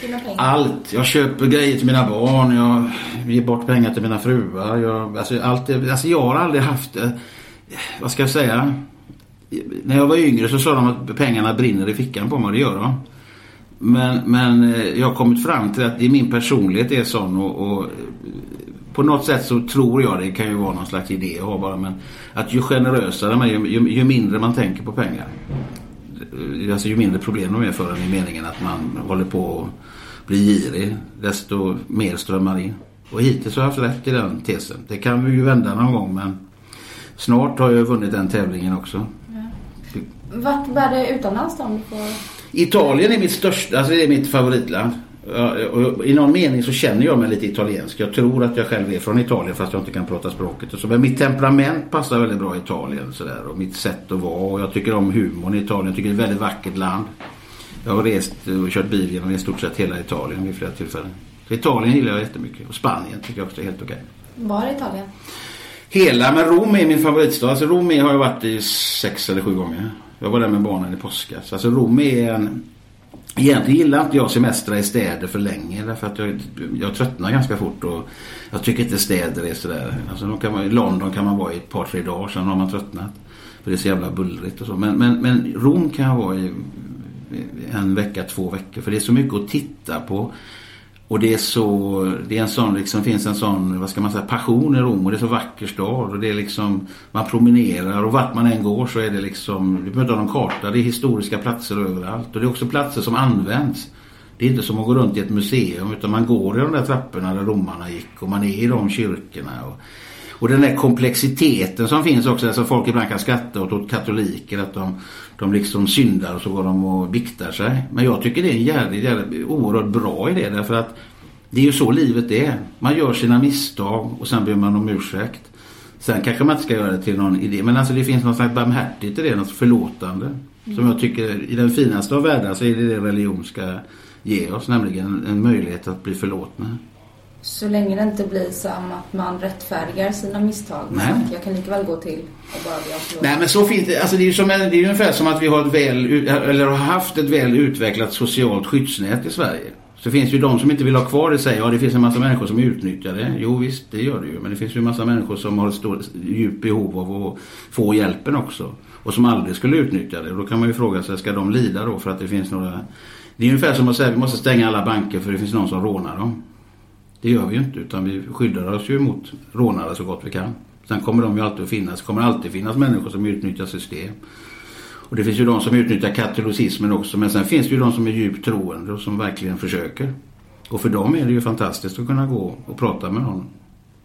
dina pengar Allt. Jag köper grejer till mina barn. Jag ger bort pengar till mina fruar. Jag, alltså, allt, det- alltså, jag har aldrig haft... eh, Vad ska jag säga? När jag var yngre så sa de att pengarna brinner i fickan på mig. Det gör de. Men, men eh, jag har kommit fram till att det min personlighet är sån och, och på något sätt så tror jag, det kan ju vara någon slags idé jag har bara, men att ju generösare man ju, ju, ju mindre man tänker på pengar. Alltså ju mindre problem de är för en i meningen att man håller på att bli girig, desto mer strömmar in. Och hittills har jag haft rätt i den tesen. Det kan vi ju vända någon gång men snart har jag vunnit den tävlingen också. Ja. Vart bär det utomlands då? Italien är mitt största, alltså det är mitt favoritland. I någon mening så känner jag mig lite italiensk. Jag tror att jag själv är från Italien fast jag inte kan prata språket. Och så. Men mitt temperament passar väldigt bra i Italien. Sådär, och mitt sätt att vara. Och jag tycker om humorn i Italien. Jag tycker det är ett väldigt vackert land. Jag har rest och kört bil genom i stort sett hela Italien vid flera tillfällen. Så Italien gillar jag jättemycket. Och Spanien tycker jag också är helt okej. Var Italien? Hela, men Rom är min favoritstad. Alltså Rom har jag varit i sex eller sju gånger. Jag var där med barnen i påskas. Alltså Rom är en Egentligen gillar inte jag semestra i städer för länge därför att jag, jag tröttnar ganska fort och jag tycker inte städer är sådär. Alltså kan man, I London kan man vara i ett par tre dagar sen har man tröttnat. För det är så jävla bullrigt och så. Men, men, men Rom kan jag vara i en vecka, två veckor för det är så mycket att titta på. Och det är så, det är en sån, liksom, finns en sån, vad ska man säga, passion i Rom och det är så vacker stad och det är liksom, man promenerar och vart man än går så är det liksom, du behöver inte ha någon karta, det är historiska platser överallt och det är också platser som används. Det är inte som att gå runt i ett museum utan man går i de där trapporna där romarna gick och man är i de kyrkorna. Och, och den där komplexiteten som finns också, alltså folk ibland kan skratta åt katoliker att de, de liksom syndar och så går de och biktar sig. Men jag tycker det är en jävligt, jävligt oerhört bra idé därför att det är ju så livet är. Man gör sina misstag och sen ber man om ursäkt. Sen kanske man inte ska göra det till någon idé. Men alltså det finns något slags barmhärtigt i det, något förlåtande. Mm. Som jag tycker i den finaste av världar så är det det religion ska ge oss. Nämligen en möjlighet att bli förlåtna. Så länge det inte blir som att man rättfärdigar sina misstag. Nej. Jag kan lika väl gå till och bara be om Nej men så fint. Alltså det är ju som, det är ungefär som att vi har ett väl, eller har haft ett väl utvecklat socialt skyddsnät i Sverige. Så finns ju de som inte vill ha kvar det säger ja det finns en massa människor som utnyttjar det. Jo visst det gör det ju. Men det finns ju en massa människor som har ett stort, djupt behov av att få hjälpen också. Och som aldrig skulle utnyttja det. Och då kan man ju fråga sig, ska de lida då för att det finns några... Det är ungefär som att säga vi måste stänga alla banker för det finns någon som rånar dem. Det gör vi ju inte utan vi skyddar oss ju mot rånare så gott vi kan. Sen kommer de ju alltid att finnas. Det kommer alltid finnas människor som utnyttjar system. Och det finns ju de som utnyttjar katolicismen också. Men sen finns det ju de som är djupt troende och som verkligen försöker. Och för dem är det ju fantastiskt att kunna gå och prata med någon.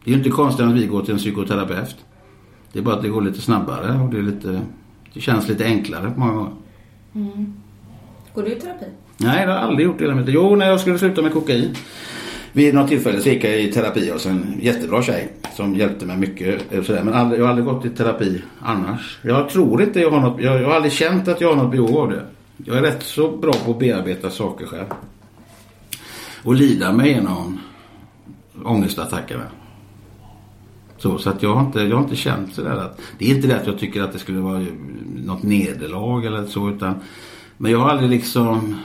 Det är ju inte konstigt att vi går till en psykoterapeut. Det är bara att det går lite snabbare och det, är lite, det känns lite enklare många gånger. Mm. Går du i terapi? Nej, det har jag aldrig gjort. Det. Jo, när jag skulle sluta med kokain. Vid något tillfälle så gick jag i terapi hos en jättebra tjej som hjälpte mig mycket. Eh, sådär. Men aldrig, jag har aldrig gått i terapi annars. Jag tror inte jag har något, jag, jag har aldrig känt att jag har något behov av det. Jag är rätt så bra på att bearbeta saker själv. Och lida mig igenom ångestattackerna. Så, så att jag har inte, jag har inte känt sådär att, det är inte det att jag tycker att det skulle vara något nederlag eller så utan men jag har aldrig liksom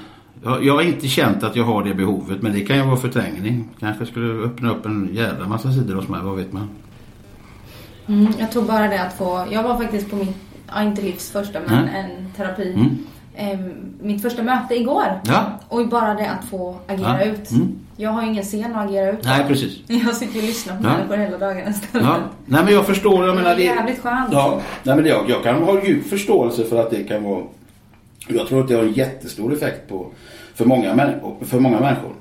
jag, har inte känt att jag har det behovet men det kan ju vara förträngning. Kanske skulle öppna upp en jävla massa sidor hos mig, vad vet man. Mm, jag tror bara det att få, jag var faktiskt på min, ja, inte livs första men mm. en terapi. Mm. Eh, mitt första möte igår. Ja. Och bara det att få agera ja. ut. Mm. Jag har ju ingen scen att agera ut. Nej, precis. Jag sitter och lyssnar på ja. människor hela dagen istället. Ja. Nej, men jag förstår. Jag menar, det är jävligt skönt. Ja. Nej, men jag, jag kan ha djup förståelse för att det kan vara... Jag tror att det har en jättestor effekt på för många, för många människor.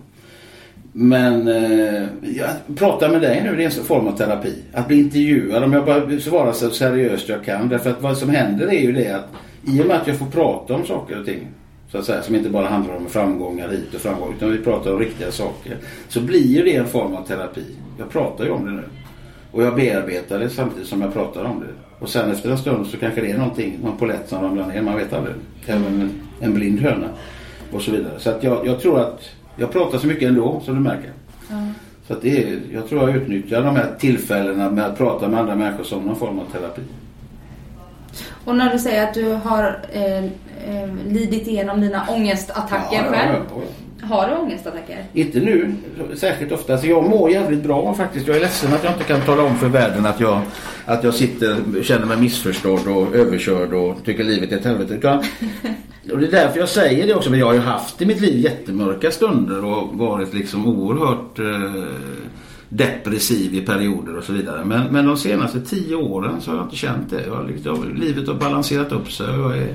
Men eh, jag pratar med dig nu, det är en form av terapi. Att bli intervjuad, om jag bara svarar så seriöst jag kan. Därför att vad som händer är ju det att i och med att jag får prata om saker och ting. Så att säga, som inte bara handlar om framgångar hit och framgångar utan vi pratar om riktiga saker. Så blir ju det en form av terapi. Jag pratar ju om det nu. Och jag bearbetar det samtidigt som jag pratar om det. Och sen efter en stund så kanske det är någonting, någon polett som ramlar ner. Man vet aldrig. Även en, en blind höna och så vidare. Så att jag, jag tror att jag pratar så mycket ändå som du märker. Ja. Så att det är, jag tror jag utnyttjar de här tillfällena med att prata med andra människor som någon form av terapi. Och när du säger att du har eh, eh, lidit igenom dina ångestattacker ja, själv. Ja, ja, har du ångestattacker? Inte nu särskilt ofta. Alltså jag mår jävligt bra faktiskt. Jag är ledsen att jag inte kan tala om för världen att jag, att jag sitter, känner mig missförstådd och överkörd och tycker livet är ett helvete. Utan och det är därför jag säger det också. Men jag har ju haft i mitt liv jättemörka stunder och varit liksom oerhört eh, depressiv i perioder och så vidare. Men, men de senaste tio åren så har jag inte känt det. Jag, liksom, livet har balanserat upp sig. Jag är,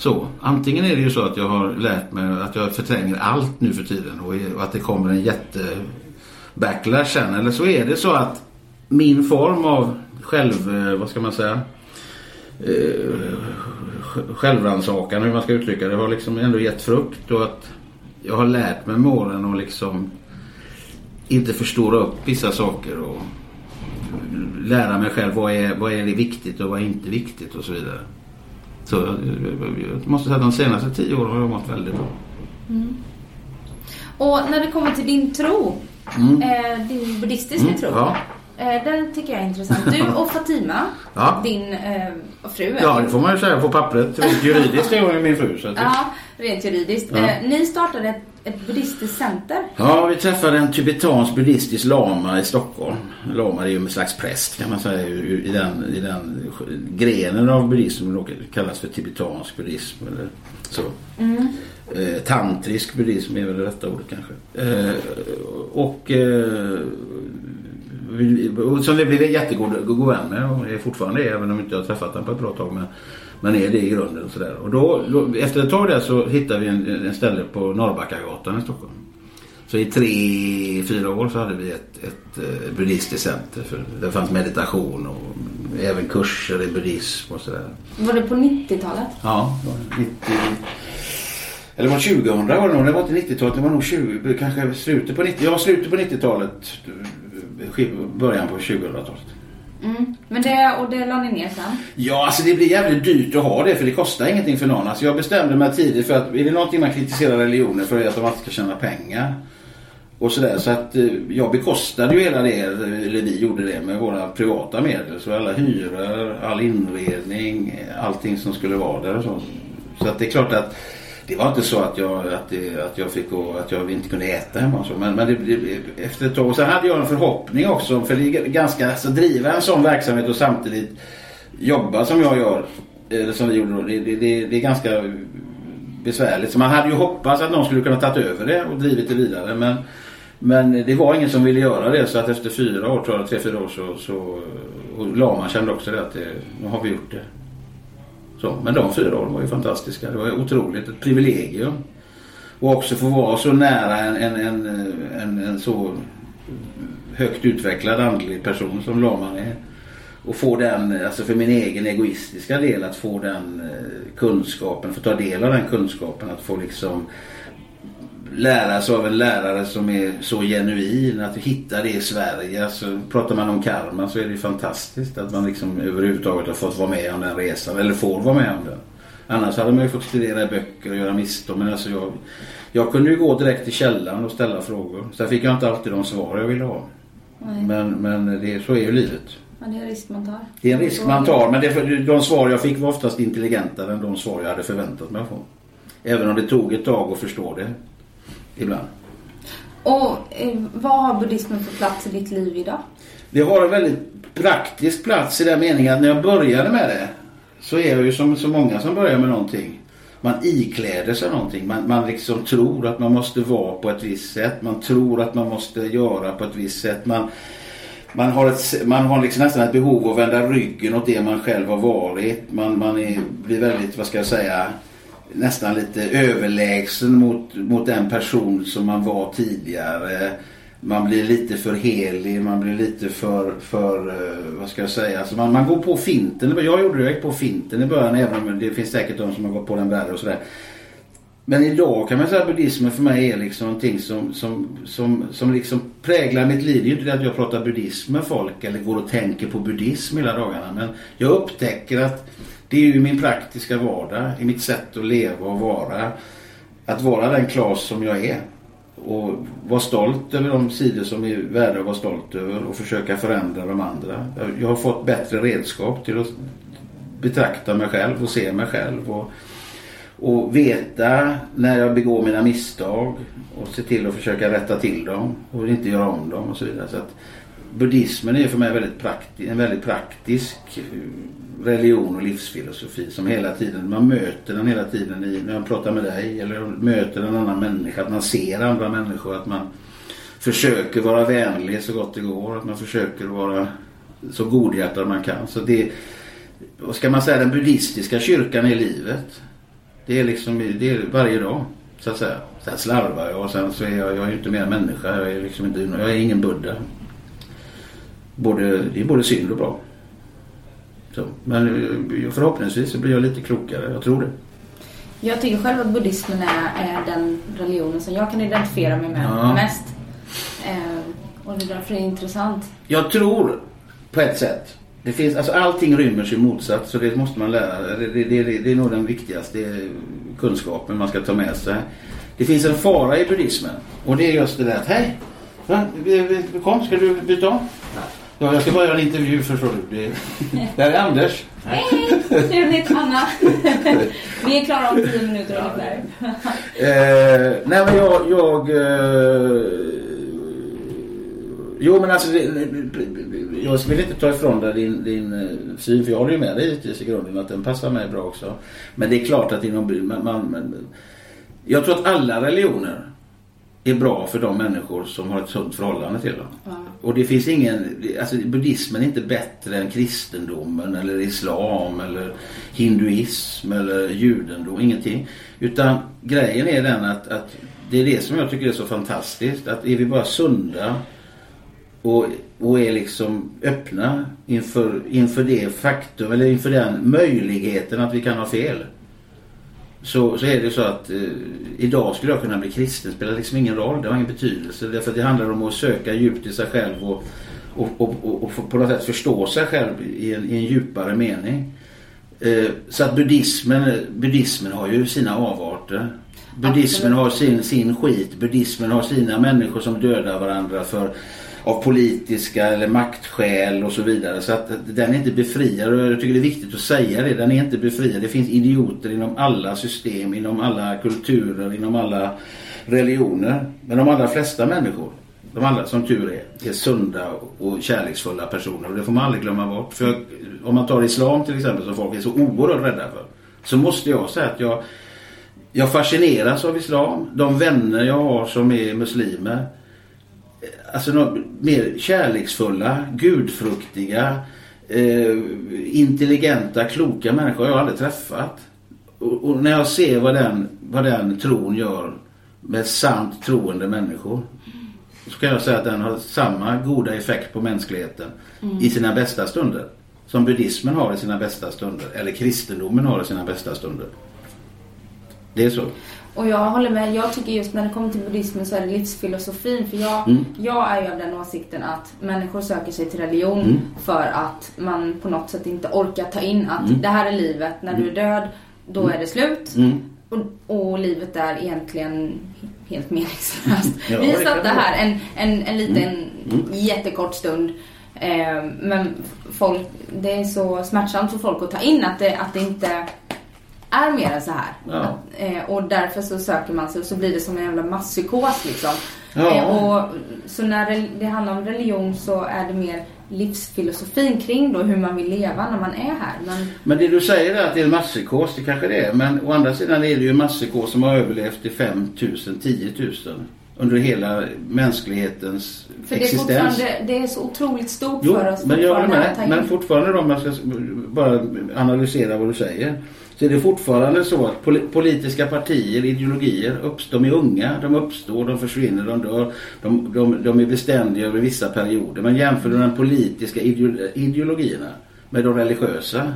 så. Antingen är det ju så att jag har lärt mig att jag förtränger allt nu för tiden och att det kommer en jätte backlash sen. Eller så är det så att min form av själv, eh, vad ska man säga, eh, självrannsakan hur man ska uttrycka det har liksom ändå gett frukt och att jag har lärt mig med åren att liksom inte förstora upp vissa saker och lära mig själv vad är, vad är det viktigt och vad är inte viktigt och så vidare. Så jag måste säga att de senaste tio åren har jag mått väldigt bra. Mm. Och när det kommer till din tro, mm. eh, din buddhistiska mm. tro. Ja. Eh, den tycker jag är intressant. Du och Fatima, ja. din eh, fru. Ja, det får man ju säga på pappret. Juridiskt är hon min fru. Så ja, rent juridiskt. Ja. Eh, ni startade ett, ett buddhistiskt center. Ja, vi träffade en tibetansk buddhistisk lama i Stockholm. Lama är ju en slags präst kan man säga i den, i den grenen av buddhism som kallas för tibetansk buddhism. Eller så. Mm. Eh, tantrisk buddhism är väl det rätta ordet kanske. Eh, och eh, som vi blev jättegod vän med och är fortfarande är, även om inte jag har träffat honom på ett bra tag. Men, men är det i grunden. Och, sådär. och då, då, efter ett tag där så hittade vi en, en ställe på Norrbackagatan i Stockholm. Så i tre, fyra år så hade vi ett, ett uh, buddhistiskt center. För det fanns meditation och även kurser i buddhism och sådär. Var det på 90-talet? Ja, 90... Eller var 2000 var det nog. Det var inte 90-talet. Det var nog 20, kanske slutet på 90 Ja, slutet på 90-talet början på 2000-talet. Mm. Men det, och det la ni ner sen? Ja, alltså det blir jävligt dyrt att ha det för det kostar ingenting för någon. Alltså jag bestämde mig tidigt för att är det någonting man kritiserar religioner för är att de alltid ska tjäna pengar. Och sådär så att eh, jag bekostade ju hela det, eller vi gjorde det med våra privata medel. Så alla hyror, all inredning, eh, allting som skulle vara där och så. Så att det är klart att det var inte så att jag, att, det, att jag fick att jag inte kunde äta hemma och så. Men, men det, det, efter ett tag. Sen hade jag en förhoppning också. För det är ganska, alltså driva en sån verksamhet och samtidigt jobba som jag gör. Eller som vi gjorde då. Det, det, det, är ganska besvärligt. Så man hade ju hoppats att någon skulle kunna tagit över det och drivit det vidare. Men, men det var ingen som ville göra det. Så att efter fyra år, tror jag, tre, fyra år så, så och Lama kände också det att det, nu har vi gjort det. Så, men de fyra åren var ju fantastiska. Det var otroligt. Ett privilegium. Och också få vara så nära en, en, en, en, en så högt utvecklad andlig person som Laman är. Och få den, alltså för min egen egoistiska del, att få den eh, kunskapen, få ta del av den kunskapen, att få liksom läras av en lärare som är så genuin. Att hitta det i Sverige. Alltså, pratar man om karma så är det fantastiskt att man liksom överhuvudtaget har fått vara med om den resan. Eller får vara med om den. Annars hade man ju fått studera böcker och göra misstag. Men alltså jag, jag kunde ju gå direkt till källan och ställa frågor. Sen fick jag inte alltid de svar jag ville ha. Men, men det, så är ju livet. Men det är en risk man tar. Det är en risk man tar. Men det, de svar jag fick var oftast intelligentare än de svar jag hade förväntat mig att få. Även om det tog ett tag att förstå det ibland. Och eh, vad har buddhismen för plats i ditt liv idag? Det har en väldigt praktisk plats i den meningen att när jag började med det så är jag ju som så många som börjar med någonting. Man ikläder sig någonting. Man, man liksom tror att man måste vara på ett visst sätt. Man tror att man måste göra på ett visst sätt. Man, man har, ett, man har liksom nästan ett behov av att vända ryggen åt det man själv har varit. Man, man är, blir väldigt, vad ska jag säga, nästan lite överlägsen mot, mot den person som man var tidigare. Man blir lite för helig, man blir lite för, för eh, vad ska jag säga, alltså man, man går på finten. Jag gjorde det, jag gick på finten i början även om det finns säkert de som har gått på den värre och sådär. Men idag kan man säga att buddhismen för mig är liksom någonting som, som, som, som liksom präglar mitt liv. Det är ju inte det att jag pratar buddhism med folk eller går och tänker på buddhism hela dagarna. Men jag upptäcker att det är ju min praktiska vardag, i mitt sätt att leva och vara. Att vara den Klas som jag är. Och vara stolt över de sidor som är värda att vara stolt över och försöka förändra de andra. Jag har fått bättre redskap till att betrakta mig själv och se mig själv. Och, och veta när jag begår mina misstag och se till att försöka rätta till dem och inte göra om dem och så vidare. Så att buddhismen är för mig väldigt en väldigt praktisk religion och livsfilosofi som hela tiden, man möter den hela tiden i, när man pratar med dig eller möter en annan människa, att man ser andra människor, att man försöker vara vänlig så gott det går, att man försöker vara så godhjärtad man kan. Så det, vad ska man säga, den buddhistiska kyrkan är livet. Det är liksom det är varje dag så att säga. Sen slarvar jag och sen så är jag, jag är inte mer människa. Jag är liksom inte, jag är ingen buddha. Både, det är både synd och bra. Så, men eh, förhoppningsvis så blir jag lite klokare. Jag tror det. Jag tycker själv att buddhismen är, är den religionen som jag kan identifiera mig med Ja. mest. Eh, och det är därför det är intressant. Jag tror på ett sätt. Det finns, alltså allting rymmer sin motsats så det måste man lära. Det, det, det, det är nog den viktigaste kunskapen man ska ta med sig. Det finns en fara i buddhismen och det är just det där att hej, kom ska du byta om? Ja, jag ska bara göra en intervju förstår du. Det, det här är Anders. Hej! Trevligt Anna! Vi är klara om tio minuter ungefär. Eh, nej men jag... jag eh, jo men alltså... Jag vill inte ta ifrån dig din, din eh, syn för jag håller ju med dig givetvis i grunden att den passar mig bra också. Men det är klart att inom... Man, man, jag tror att alla religioner är bra för de människor som har ett sunt förhållande till dem. Ja. Och det finns ingen, alltså buddhismen är inte bättre än kristendomen eller islam eller hinduism eller judendom, ingenting. Utan grejen är den att, att det är det som jag tycker är så fantastiskt. Att är vi bara sunda och, och är liksom öppna inför, inför det faktum eller inför den möjligheten att vi kan ha fel. Så, så är det så att eh, idag skulle jag kunna bli kristen. Det spelar liksom ingen roll. Det har ingen betydelse. Därför att det handlar om att söka djupt i sig själv och, och, och, och, och på något sätt förstå sig själv i en, i en djupare mening. Eh, så att buddhismen, buddhismen har ju sina avarter. Buddhismen har sin, sin skit. Buddhismen har sina människor som dödar varandra för av politiska eller maktskäl och så vidare. Så att den är inte befriad och jag tycker det är viktigt att säga det. Den är inte befriad. Det finns idioter inom alla system, inom alla kulturer, inom alla religioner. Men de allra flesta människor, de allra som tur är, är sunda och kärleksfulla personer. Och det får man aldrig glömma bort. För om man tar islam till exempel som folk är så oerhört rädda för. Så måste jag säga att jag, jag fascineras av islam. De vänner jag har som är muslimer alltså de mer kärleksfulla, gudfruktiga, eh, intelligenta, kloka människor har jag aldrig träffat. Och, och när jag ser vad den, vad den tron gör med sant troende människor så kan jag säga att den har samma goda effekt på mänskligheten i sina bästa stunder som buddhismen har i sina bästa stunder eller kristendomen har i sina bästa stunder. Det är så. Och jag håller med. Jag tycker just när det kommer till buddhismen så är det livsfilosofin. För jag, Mm. jag är ju av den åsikten att människor söker sig till religion Mm. för att man på något sätt inte orkar ta in att Mm. det här är livet. När du är död, då är det slut. Mm. Och, och livet är egentligen helt meningslöst. Ja, Vi satt här en, en, en liten Mm. jättekort stund. Eh, men folk, det är så smärtsamt för folk att ta in att det, att det inte är mer än så här. Ja. Att, eh, och därför så söker man sig och så blir det som en jävla masspsykos liksom. Ja. Eh, och, så när det, det handlar om religion så är det mer livsfilosofin kring då hur man vill leva när man är här. Men, Men det du säger är att det är en masspsykos, det kanske det är. Men å andra sidan är det ju en masspsykos som har överlevt i 5 000, 10 000 under hela mänsklighetens för det är existens. det är så otroligt stort Jo, för oss men jag med. Men fortfarande om man ska bara analysera vad du säger. Så är det fortfarande så att politiska partier, ideologier, uppstår, de är unga, de uppstår, de försvinner, de dör. De, de, de är beständiga över vissa perioder. Men jämför du de politiska ideologierna med de religiösa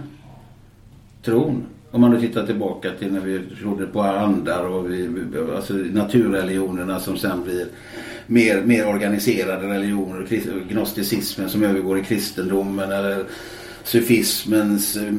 tron. Om man nu tittar tillbaka till när vi trodde på andar och vi, alltså naturreligionerna som sen blir mer, mer organiserade religioner. Gnosticismen som övergår i kristendomen eller sufismens eh,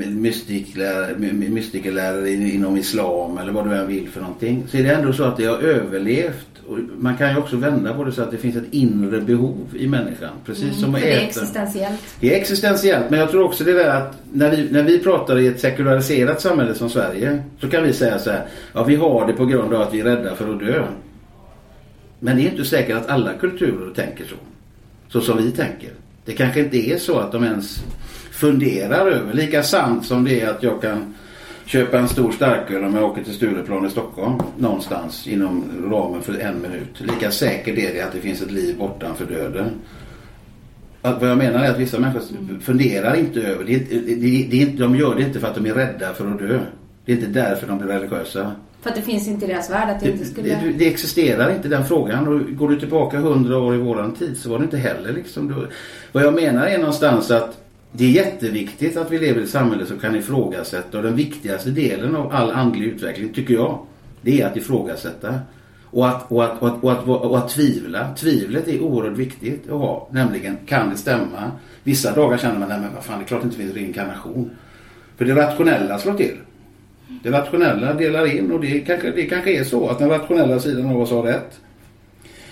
mystikerlärare in- inom islam eller vad du än vill för någonting. Så är det ändå så att det har överlevt. Och man kan ju också vända på det så att det finns ett inre behov i människan. Precis som Mm, att för det är äta. existentiellt. Det är existentiellt men jag tror också det där att när vi, när vi pratar i ett sekulariserat samhälle som Sverige så kan vi säga så här. Ja vi har det på grund av att vi är rädda för att dö. Men det är inte säkert att alla kulturer tänker så. Så som vi tänker. Det kanske inte är så att de ens funderar över. Lika sant som det är att jag kan köpa en stor starköl om jag åker till Stureplan i Stockholm någonstans inom ramen för en minut. Lika säkert är det att det finns ett liv bortanför döden. Att vad jag menar är att vissa människor funderar inte över det. det, det, det de gör det inte för att de är rädda för att dö. Det är inte därför de blir religiösa. För att det finns inte i deras värld att det, inte skulle... Det, det, existerar inte den frågan. Och går du tillbaka hundra år i våran tid så var det inte heller liksom. Vad jag menar är någonstans att det är jätteviktigt att vi lever i ett samhälle som kan ifrågasätta och den viktigaste delen av all andlig utveckling tycker jag det är att ifrågasätta och att, och att, och att, och att, och att tvivla. Tvivlet är oerhört viktigt att ha. Nämligen, kan det stämma? Vissa dagar känner man, nej men vad fan, det är klart det inte finns reinkarnation. För det rationella slår till. Det rationella delar in och det kanske, det kanske är så att den rationella sidan av oss har rätt.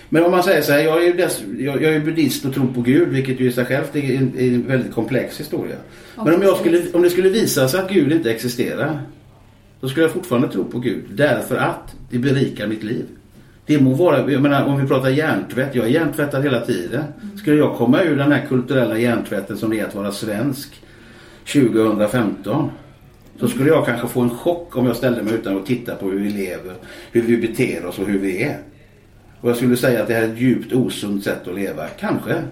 Men om man säger så här, jag är ju dess, jag, jag är buddhist och tror på Gud, vilket ju i sig självt är en, en väldigt komplex historia. Men om, jag skulle, om det skulle visa sig att Gud inte existerar, då skulle jag fortfarande tro på Gud. Därför att det berikar mitt liv. Det må vara, jag menar om vi pratar hjärntvätt, jag är hjärntvättad hela tiden. Skulle jag komma ur den här kulturella hjärntvätten som det är att vara svensk 2015 så skulle jag kanske få en chock om jag ställde mig utan att titta på hur vi lever, hur vi beter oss och hur vi är. Och jag skulle säga att det här är ett djupt osunt sätt att leva. Kanske.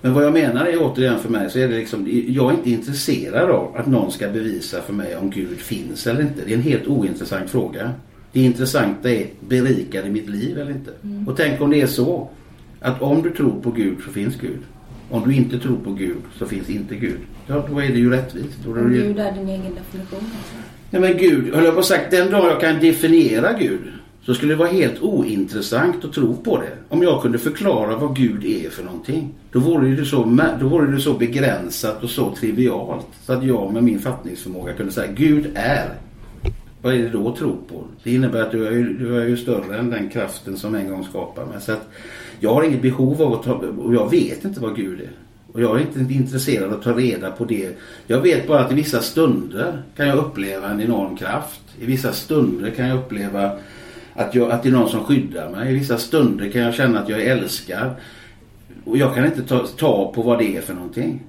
Men vad jag menar är återigen för mig så är det liksom, jag är inte intresserad av att någon ska bevisa för mig om Gud finns eller inte. Det är en helt ointressant fråga. Det intressanta är, berikar det mitt liv eller inte? Mm. Och tänk om det är så att om du tror på Gud så finns Gud. Om du inte tror på Gud så finns inte Gud. Ja, då är det ju rättvist. Då är Gud är din egen definition alltså. Nej men Gud, höll jag på sagt, den dag jag kan definiera Gud så skulle det vara helt ointressant att tro på det. Om jag kunde förklara vad Gud är för någonting. Då vore det så, då vore det så begränsat och så trivialt. Så att jag med min fattningsförmåga kunde säga Gud är. Vad är det då att tro på? Det innebär att du är, ju, du är ju större än den kraften som en gång skapade mig. Så att jag har inget behov av att ta, och jag vet inte vad Gud är. Och jag är inte intresserad av att ta reda på det. Jag vet bara att i vissa stunder kan jag uppleva en enorm kraft. I vissa stunder kan jag uppleva att, jag, att det är någon som skyddar mig. I vissa stunder kan jag känna att jag är älskad. Och jag kan inte ta, ta på vad det är för någonting.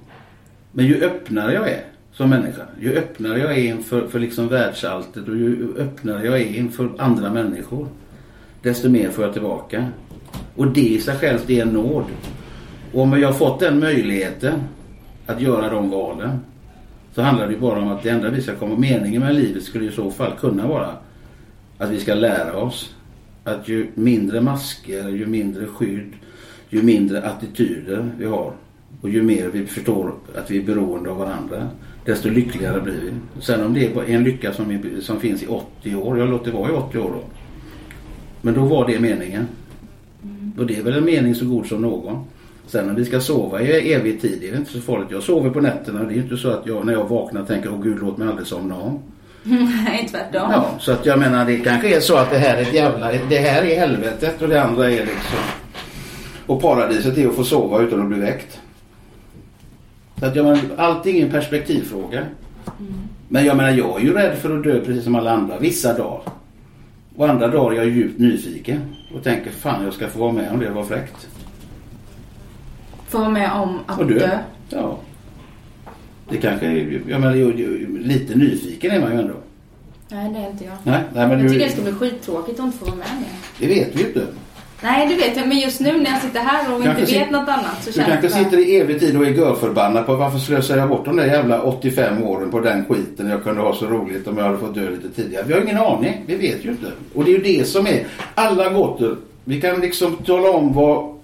Men ju öppnare jag är som människa, ju öppnare jag är inför för liksom världsalltet och ju öppnare jag är inför andra människor, desto mer får jag tillbaka. Och det i sig självt är en nåd. Och om jag har fått den möjligheten att göra de valen så handlar det bara om att det enda vi ska komma, meningen med livet skulle i så fall kunna vara att vi ska lära oss att ju mindre masker, ju mindre skydd, ju mindre attityder vi har och ju mer vi förstår att vi är beroende av varandra desto lyckligare blir vi. Sen om det är en lycka som, som finns i 80 år, jag låter det vara i 80 år då. Men då var det meningen. Mm. Och det är väl en mening så god som någon. Sen om vi ska sova i evig tid det är inte så farligt. Jag sover på nätterna. Det är inte så att jag när jag vaknar tänker åh gud låt mig aldrig somna om. Nej, tvärtom. Ja, så att jag menar det kanske är så att det här är ett jävla, det här är helvetet och det andra är liksom och paradiset är att få sova utan att bli väckt. Så att jag menar, allting är en perspektivfråga. Mm. Men jag menar jag är ju rädd för att dö precis som alla andra vissa dagar. Och andra dagar är jag djupt nyfiken och tänker fan jag ska få vara med om det var fräckt. Få vara med om att och dö? dö? Ja. Det kanske är, jag menar, lite nyfiken är man ju ändå. Nej, det är inte jag. Nej, nej, men jag tycker det ska bli skittråkigt att inte få vara med mer. Det vet vi ju inte. Nej, det vet jag. Men just nu när jag sitter här och inte vet något annat så du känns det... Du kanske sitter i evig tid och är görförbannad på varför slösar jag bort de där jävla 85 åren på den skiten jag kunde ha så roligt om jag hade fått dö lite tidigare. Vi har ingen aning. Vi vet ju inte. Och det är ju det som är alla gåtor. Vi kan liksom tala om vad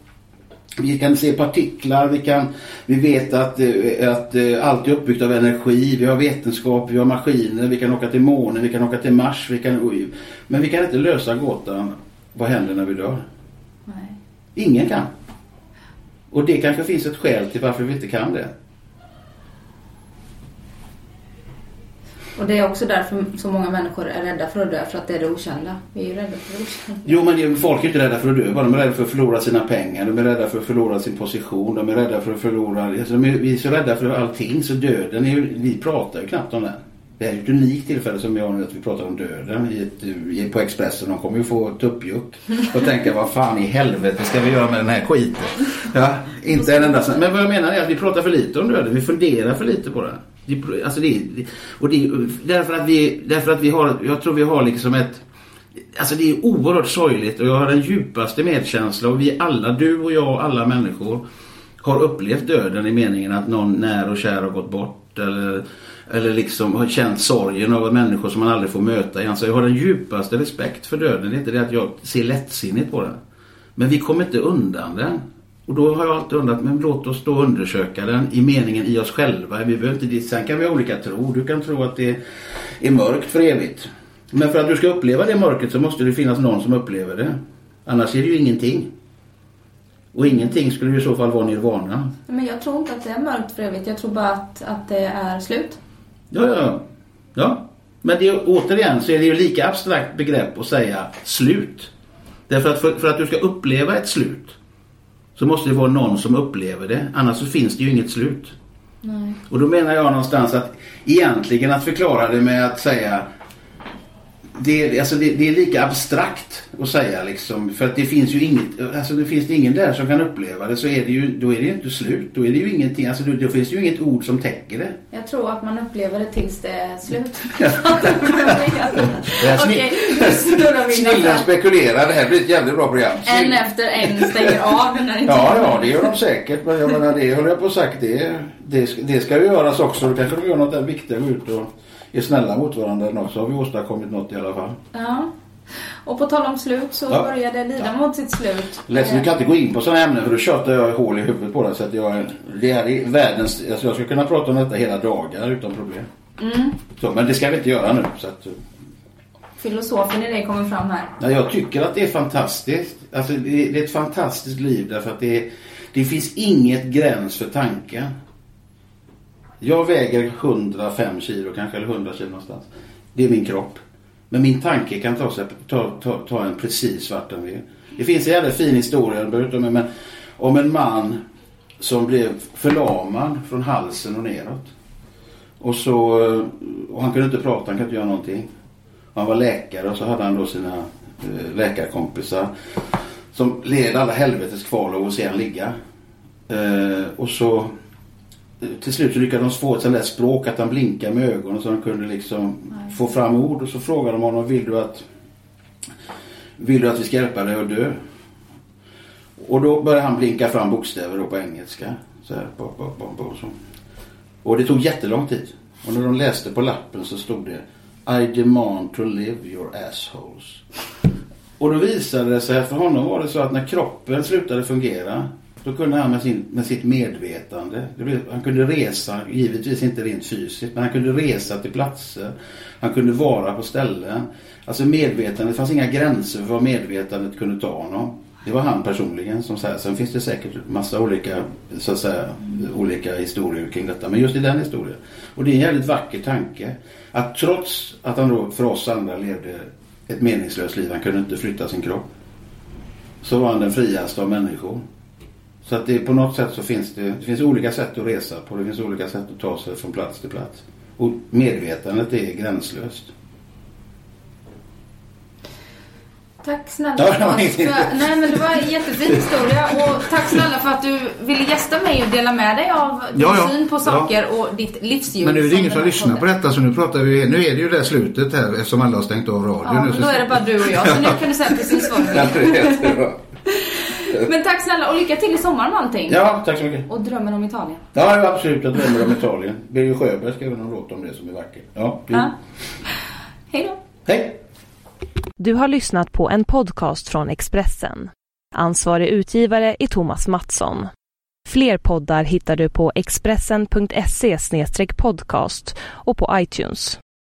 vi kan se partiklar, vi, kan, vi vet att, eh, att eh, allt är uppbyggt av energi, vi har vetenskap, vi har maskiner, vi kan åka till månen, vi kan åka till Mars, vi kan, men vi kan inte lösa gåtan vad händer när vi dör. Nej. Ingen kan. Och det kanske finns ett skäl till varför vi inte kan det. Och det är också därför så många människor är rädda för att dö, för att det är det okända. Vi är ju rädda för det okända. Jo, men folk är inte rädda för att dö, de är rädda för att förlora sina pengar, de är rädda för att förlora sin position, de är rädda för att förlora... Alltså, de är, vi är så rädda för allting, så döden är ju, Vi pratar ju knappt om den. Det här är ett unikt tillfälle som vi har nu att vi pratar om döden i ett, i, på Expressen. De kommer ju få tuppjuck och tänka vad fan i helvete ska vi göra med den här skiten. Ja, inte en enda Men vad jag menar är att vi pratar för lite om döden. Vi funderar för lite på den. Alltså det, och det, därför att vi, därför att vi har, jag tror vi har liksom ett Alltså det är oerhört sorgligt och jag har den djupaste medkänsla och vi alla, du och jag och alla människor har upplevt döden i meningen att någon när och kär har gått bort eller, eller liksom har känt sorgen av människor som man aldrig får möta igen. Så jag har den djupaste respekt för döden. Det är inte det att jag ser lättsinnigt på den. Men vi kommer inte undan den. Och då har jag alltid undrat, men låt oss då undersöka den i meningen i oss själva. Vi behöver inte, sen kan vi ha olika tro. Du kan tro att det är mörkt för evigt. Men för att du ska uppleva det mörkret så måste det finnas någon som upplever det. Annars är det ju ingenting. Och ingenting skulle ju i så fall vara nirvana. Men jag tror inte att det är mörkt för evigt. Jag tror bara att, att det är slut. Ja, ja. ja. Men det är, återigen så är det ju lika abstrakt begrepp att säga slut. Därför att för, för att du ska uppleva ett slut så måste det vara någon som upplever det. Annars så finns det ju inget slut. Nej. Och då menar jag någonstans att egentligen att förklara det med att säga det, alltså det, det, är lika abstrakt att säga liksom. För att det finns ju inget, alltså det finns det ingen där som kan uppleva det så är det ju, då är det ju inte slut. Då är det ju ingenting, alltså då, då finns det ju inget ord som täcker det. Jag tror att man upplever det tills det är slut. Okej, Snillen spekulerar, det här blir ett jävligt bra program. En efter en stänger av när Ja, ja, det gör de säkert. Men jag menar, det håller jag på att sagt, det, det, det ska ju göras också. Då kanske de gör något där viktigt ut och är snälla mot varandra så har vi åstadkommit något i alla fall. Ja. Och på tal om slut så ja. börjar det lida ja. mot sitt slut. Ledsen, du kan inte gå in på sådana ämnen för då tjatar jag hål i huvudet på det. Så att jag, det här är världens, alltså jag skulle kunna prata om detta hela dagar utan problem. Mm. Så, men det ska vi inte göra nu. Så att, Filosofen i dig kommer fram här. Ja, jag tycker att det är fantastiskt. Alltså, det, det är ett fantastiskt liv därför att det, det finns inget gräns för tanken. Jag väger 105 kilo kanske, eller 100 kilo någonstans. Det är min kropp. Men min tanke kan ta, sig, ta, ta, ta en precis vart den vill. Det finns en jävla fin historia, men om en man som blev förlamad från halsen och neråt. Och, så, eh, och han kunde inte prata, han kunde inte göra någonting. Han var läkare och så hade han då sina eh, läkarkompisar som led alla helvetes kval av att se han ligga. Eh, och så till slut så lyckades de få ett sånt där språk att han blinkade med ögonen så han kunde liksom Nej. få fram ord. Och så frågade de honom, vill du att vill du att vi ska hjälpa dig att dö? Och då började han blinka fram bokstäver då på engelska. Så här, bo, bo, bo, och, så. och det tog jättelång tid. Och när de läste på lappen så stod det I demand to live your assholes. Och då visade det sig för honom var det så att när kroppen slutade fungera då kunde han med, sin, med sitt medvetande, han kunde resa, givetvis inte rent fysiskt, men han kunde resa till platser. Han kunde vara på ställen. Alltså medvetandet, det fanns inga gränser för vad medvetandet kunde ta honom. Det var han personligen som säger. Sen finns det säkert massa olika, så att säga, olika historier kring detta. Men just i den historien. Och det är en jävligt vacker tanke. Att trots att han då för oss andra levde ett meningslöst liv, han kunde inte flytta sin kropp. Så var han den friaste av människor. Så att det på något sätt så finns det, det finns olika sätt att resa på. Det finns olika sätt att ta sig från plats till plats. Och medvetandet är gränslöst. Tack snälla ja, för, Nej men det var en jättefin historia och tack snälla för att du ville gästa mig och dela med dig av din ja, ja, syn på saker ja. och ditt livsljud. Men nu är det ingen som lyssnar på detta så nu pratar vi, nu är det ju det slutet här eftersom alla har stängt av radion. Ja, nu, men då är det bara du och jag så nu kan du säga precis vad du vill. Men tack snälla och lycka till i sommar med allting. Ja, tack så mycket. Och drömmen om Italien. Ja, absolut. Jag drömmer om Italien. Birger Sjöberg skrev en låt om det som är vacker. Ja, ja. Hej då. Hej. Du har lyssnat på en podcast från Expressen. Ansvarig utgivare är Thomas Mattsson. Fler poddar hittar du på expressen.se podcast och på iTunes.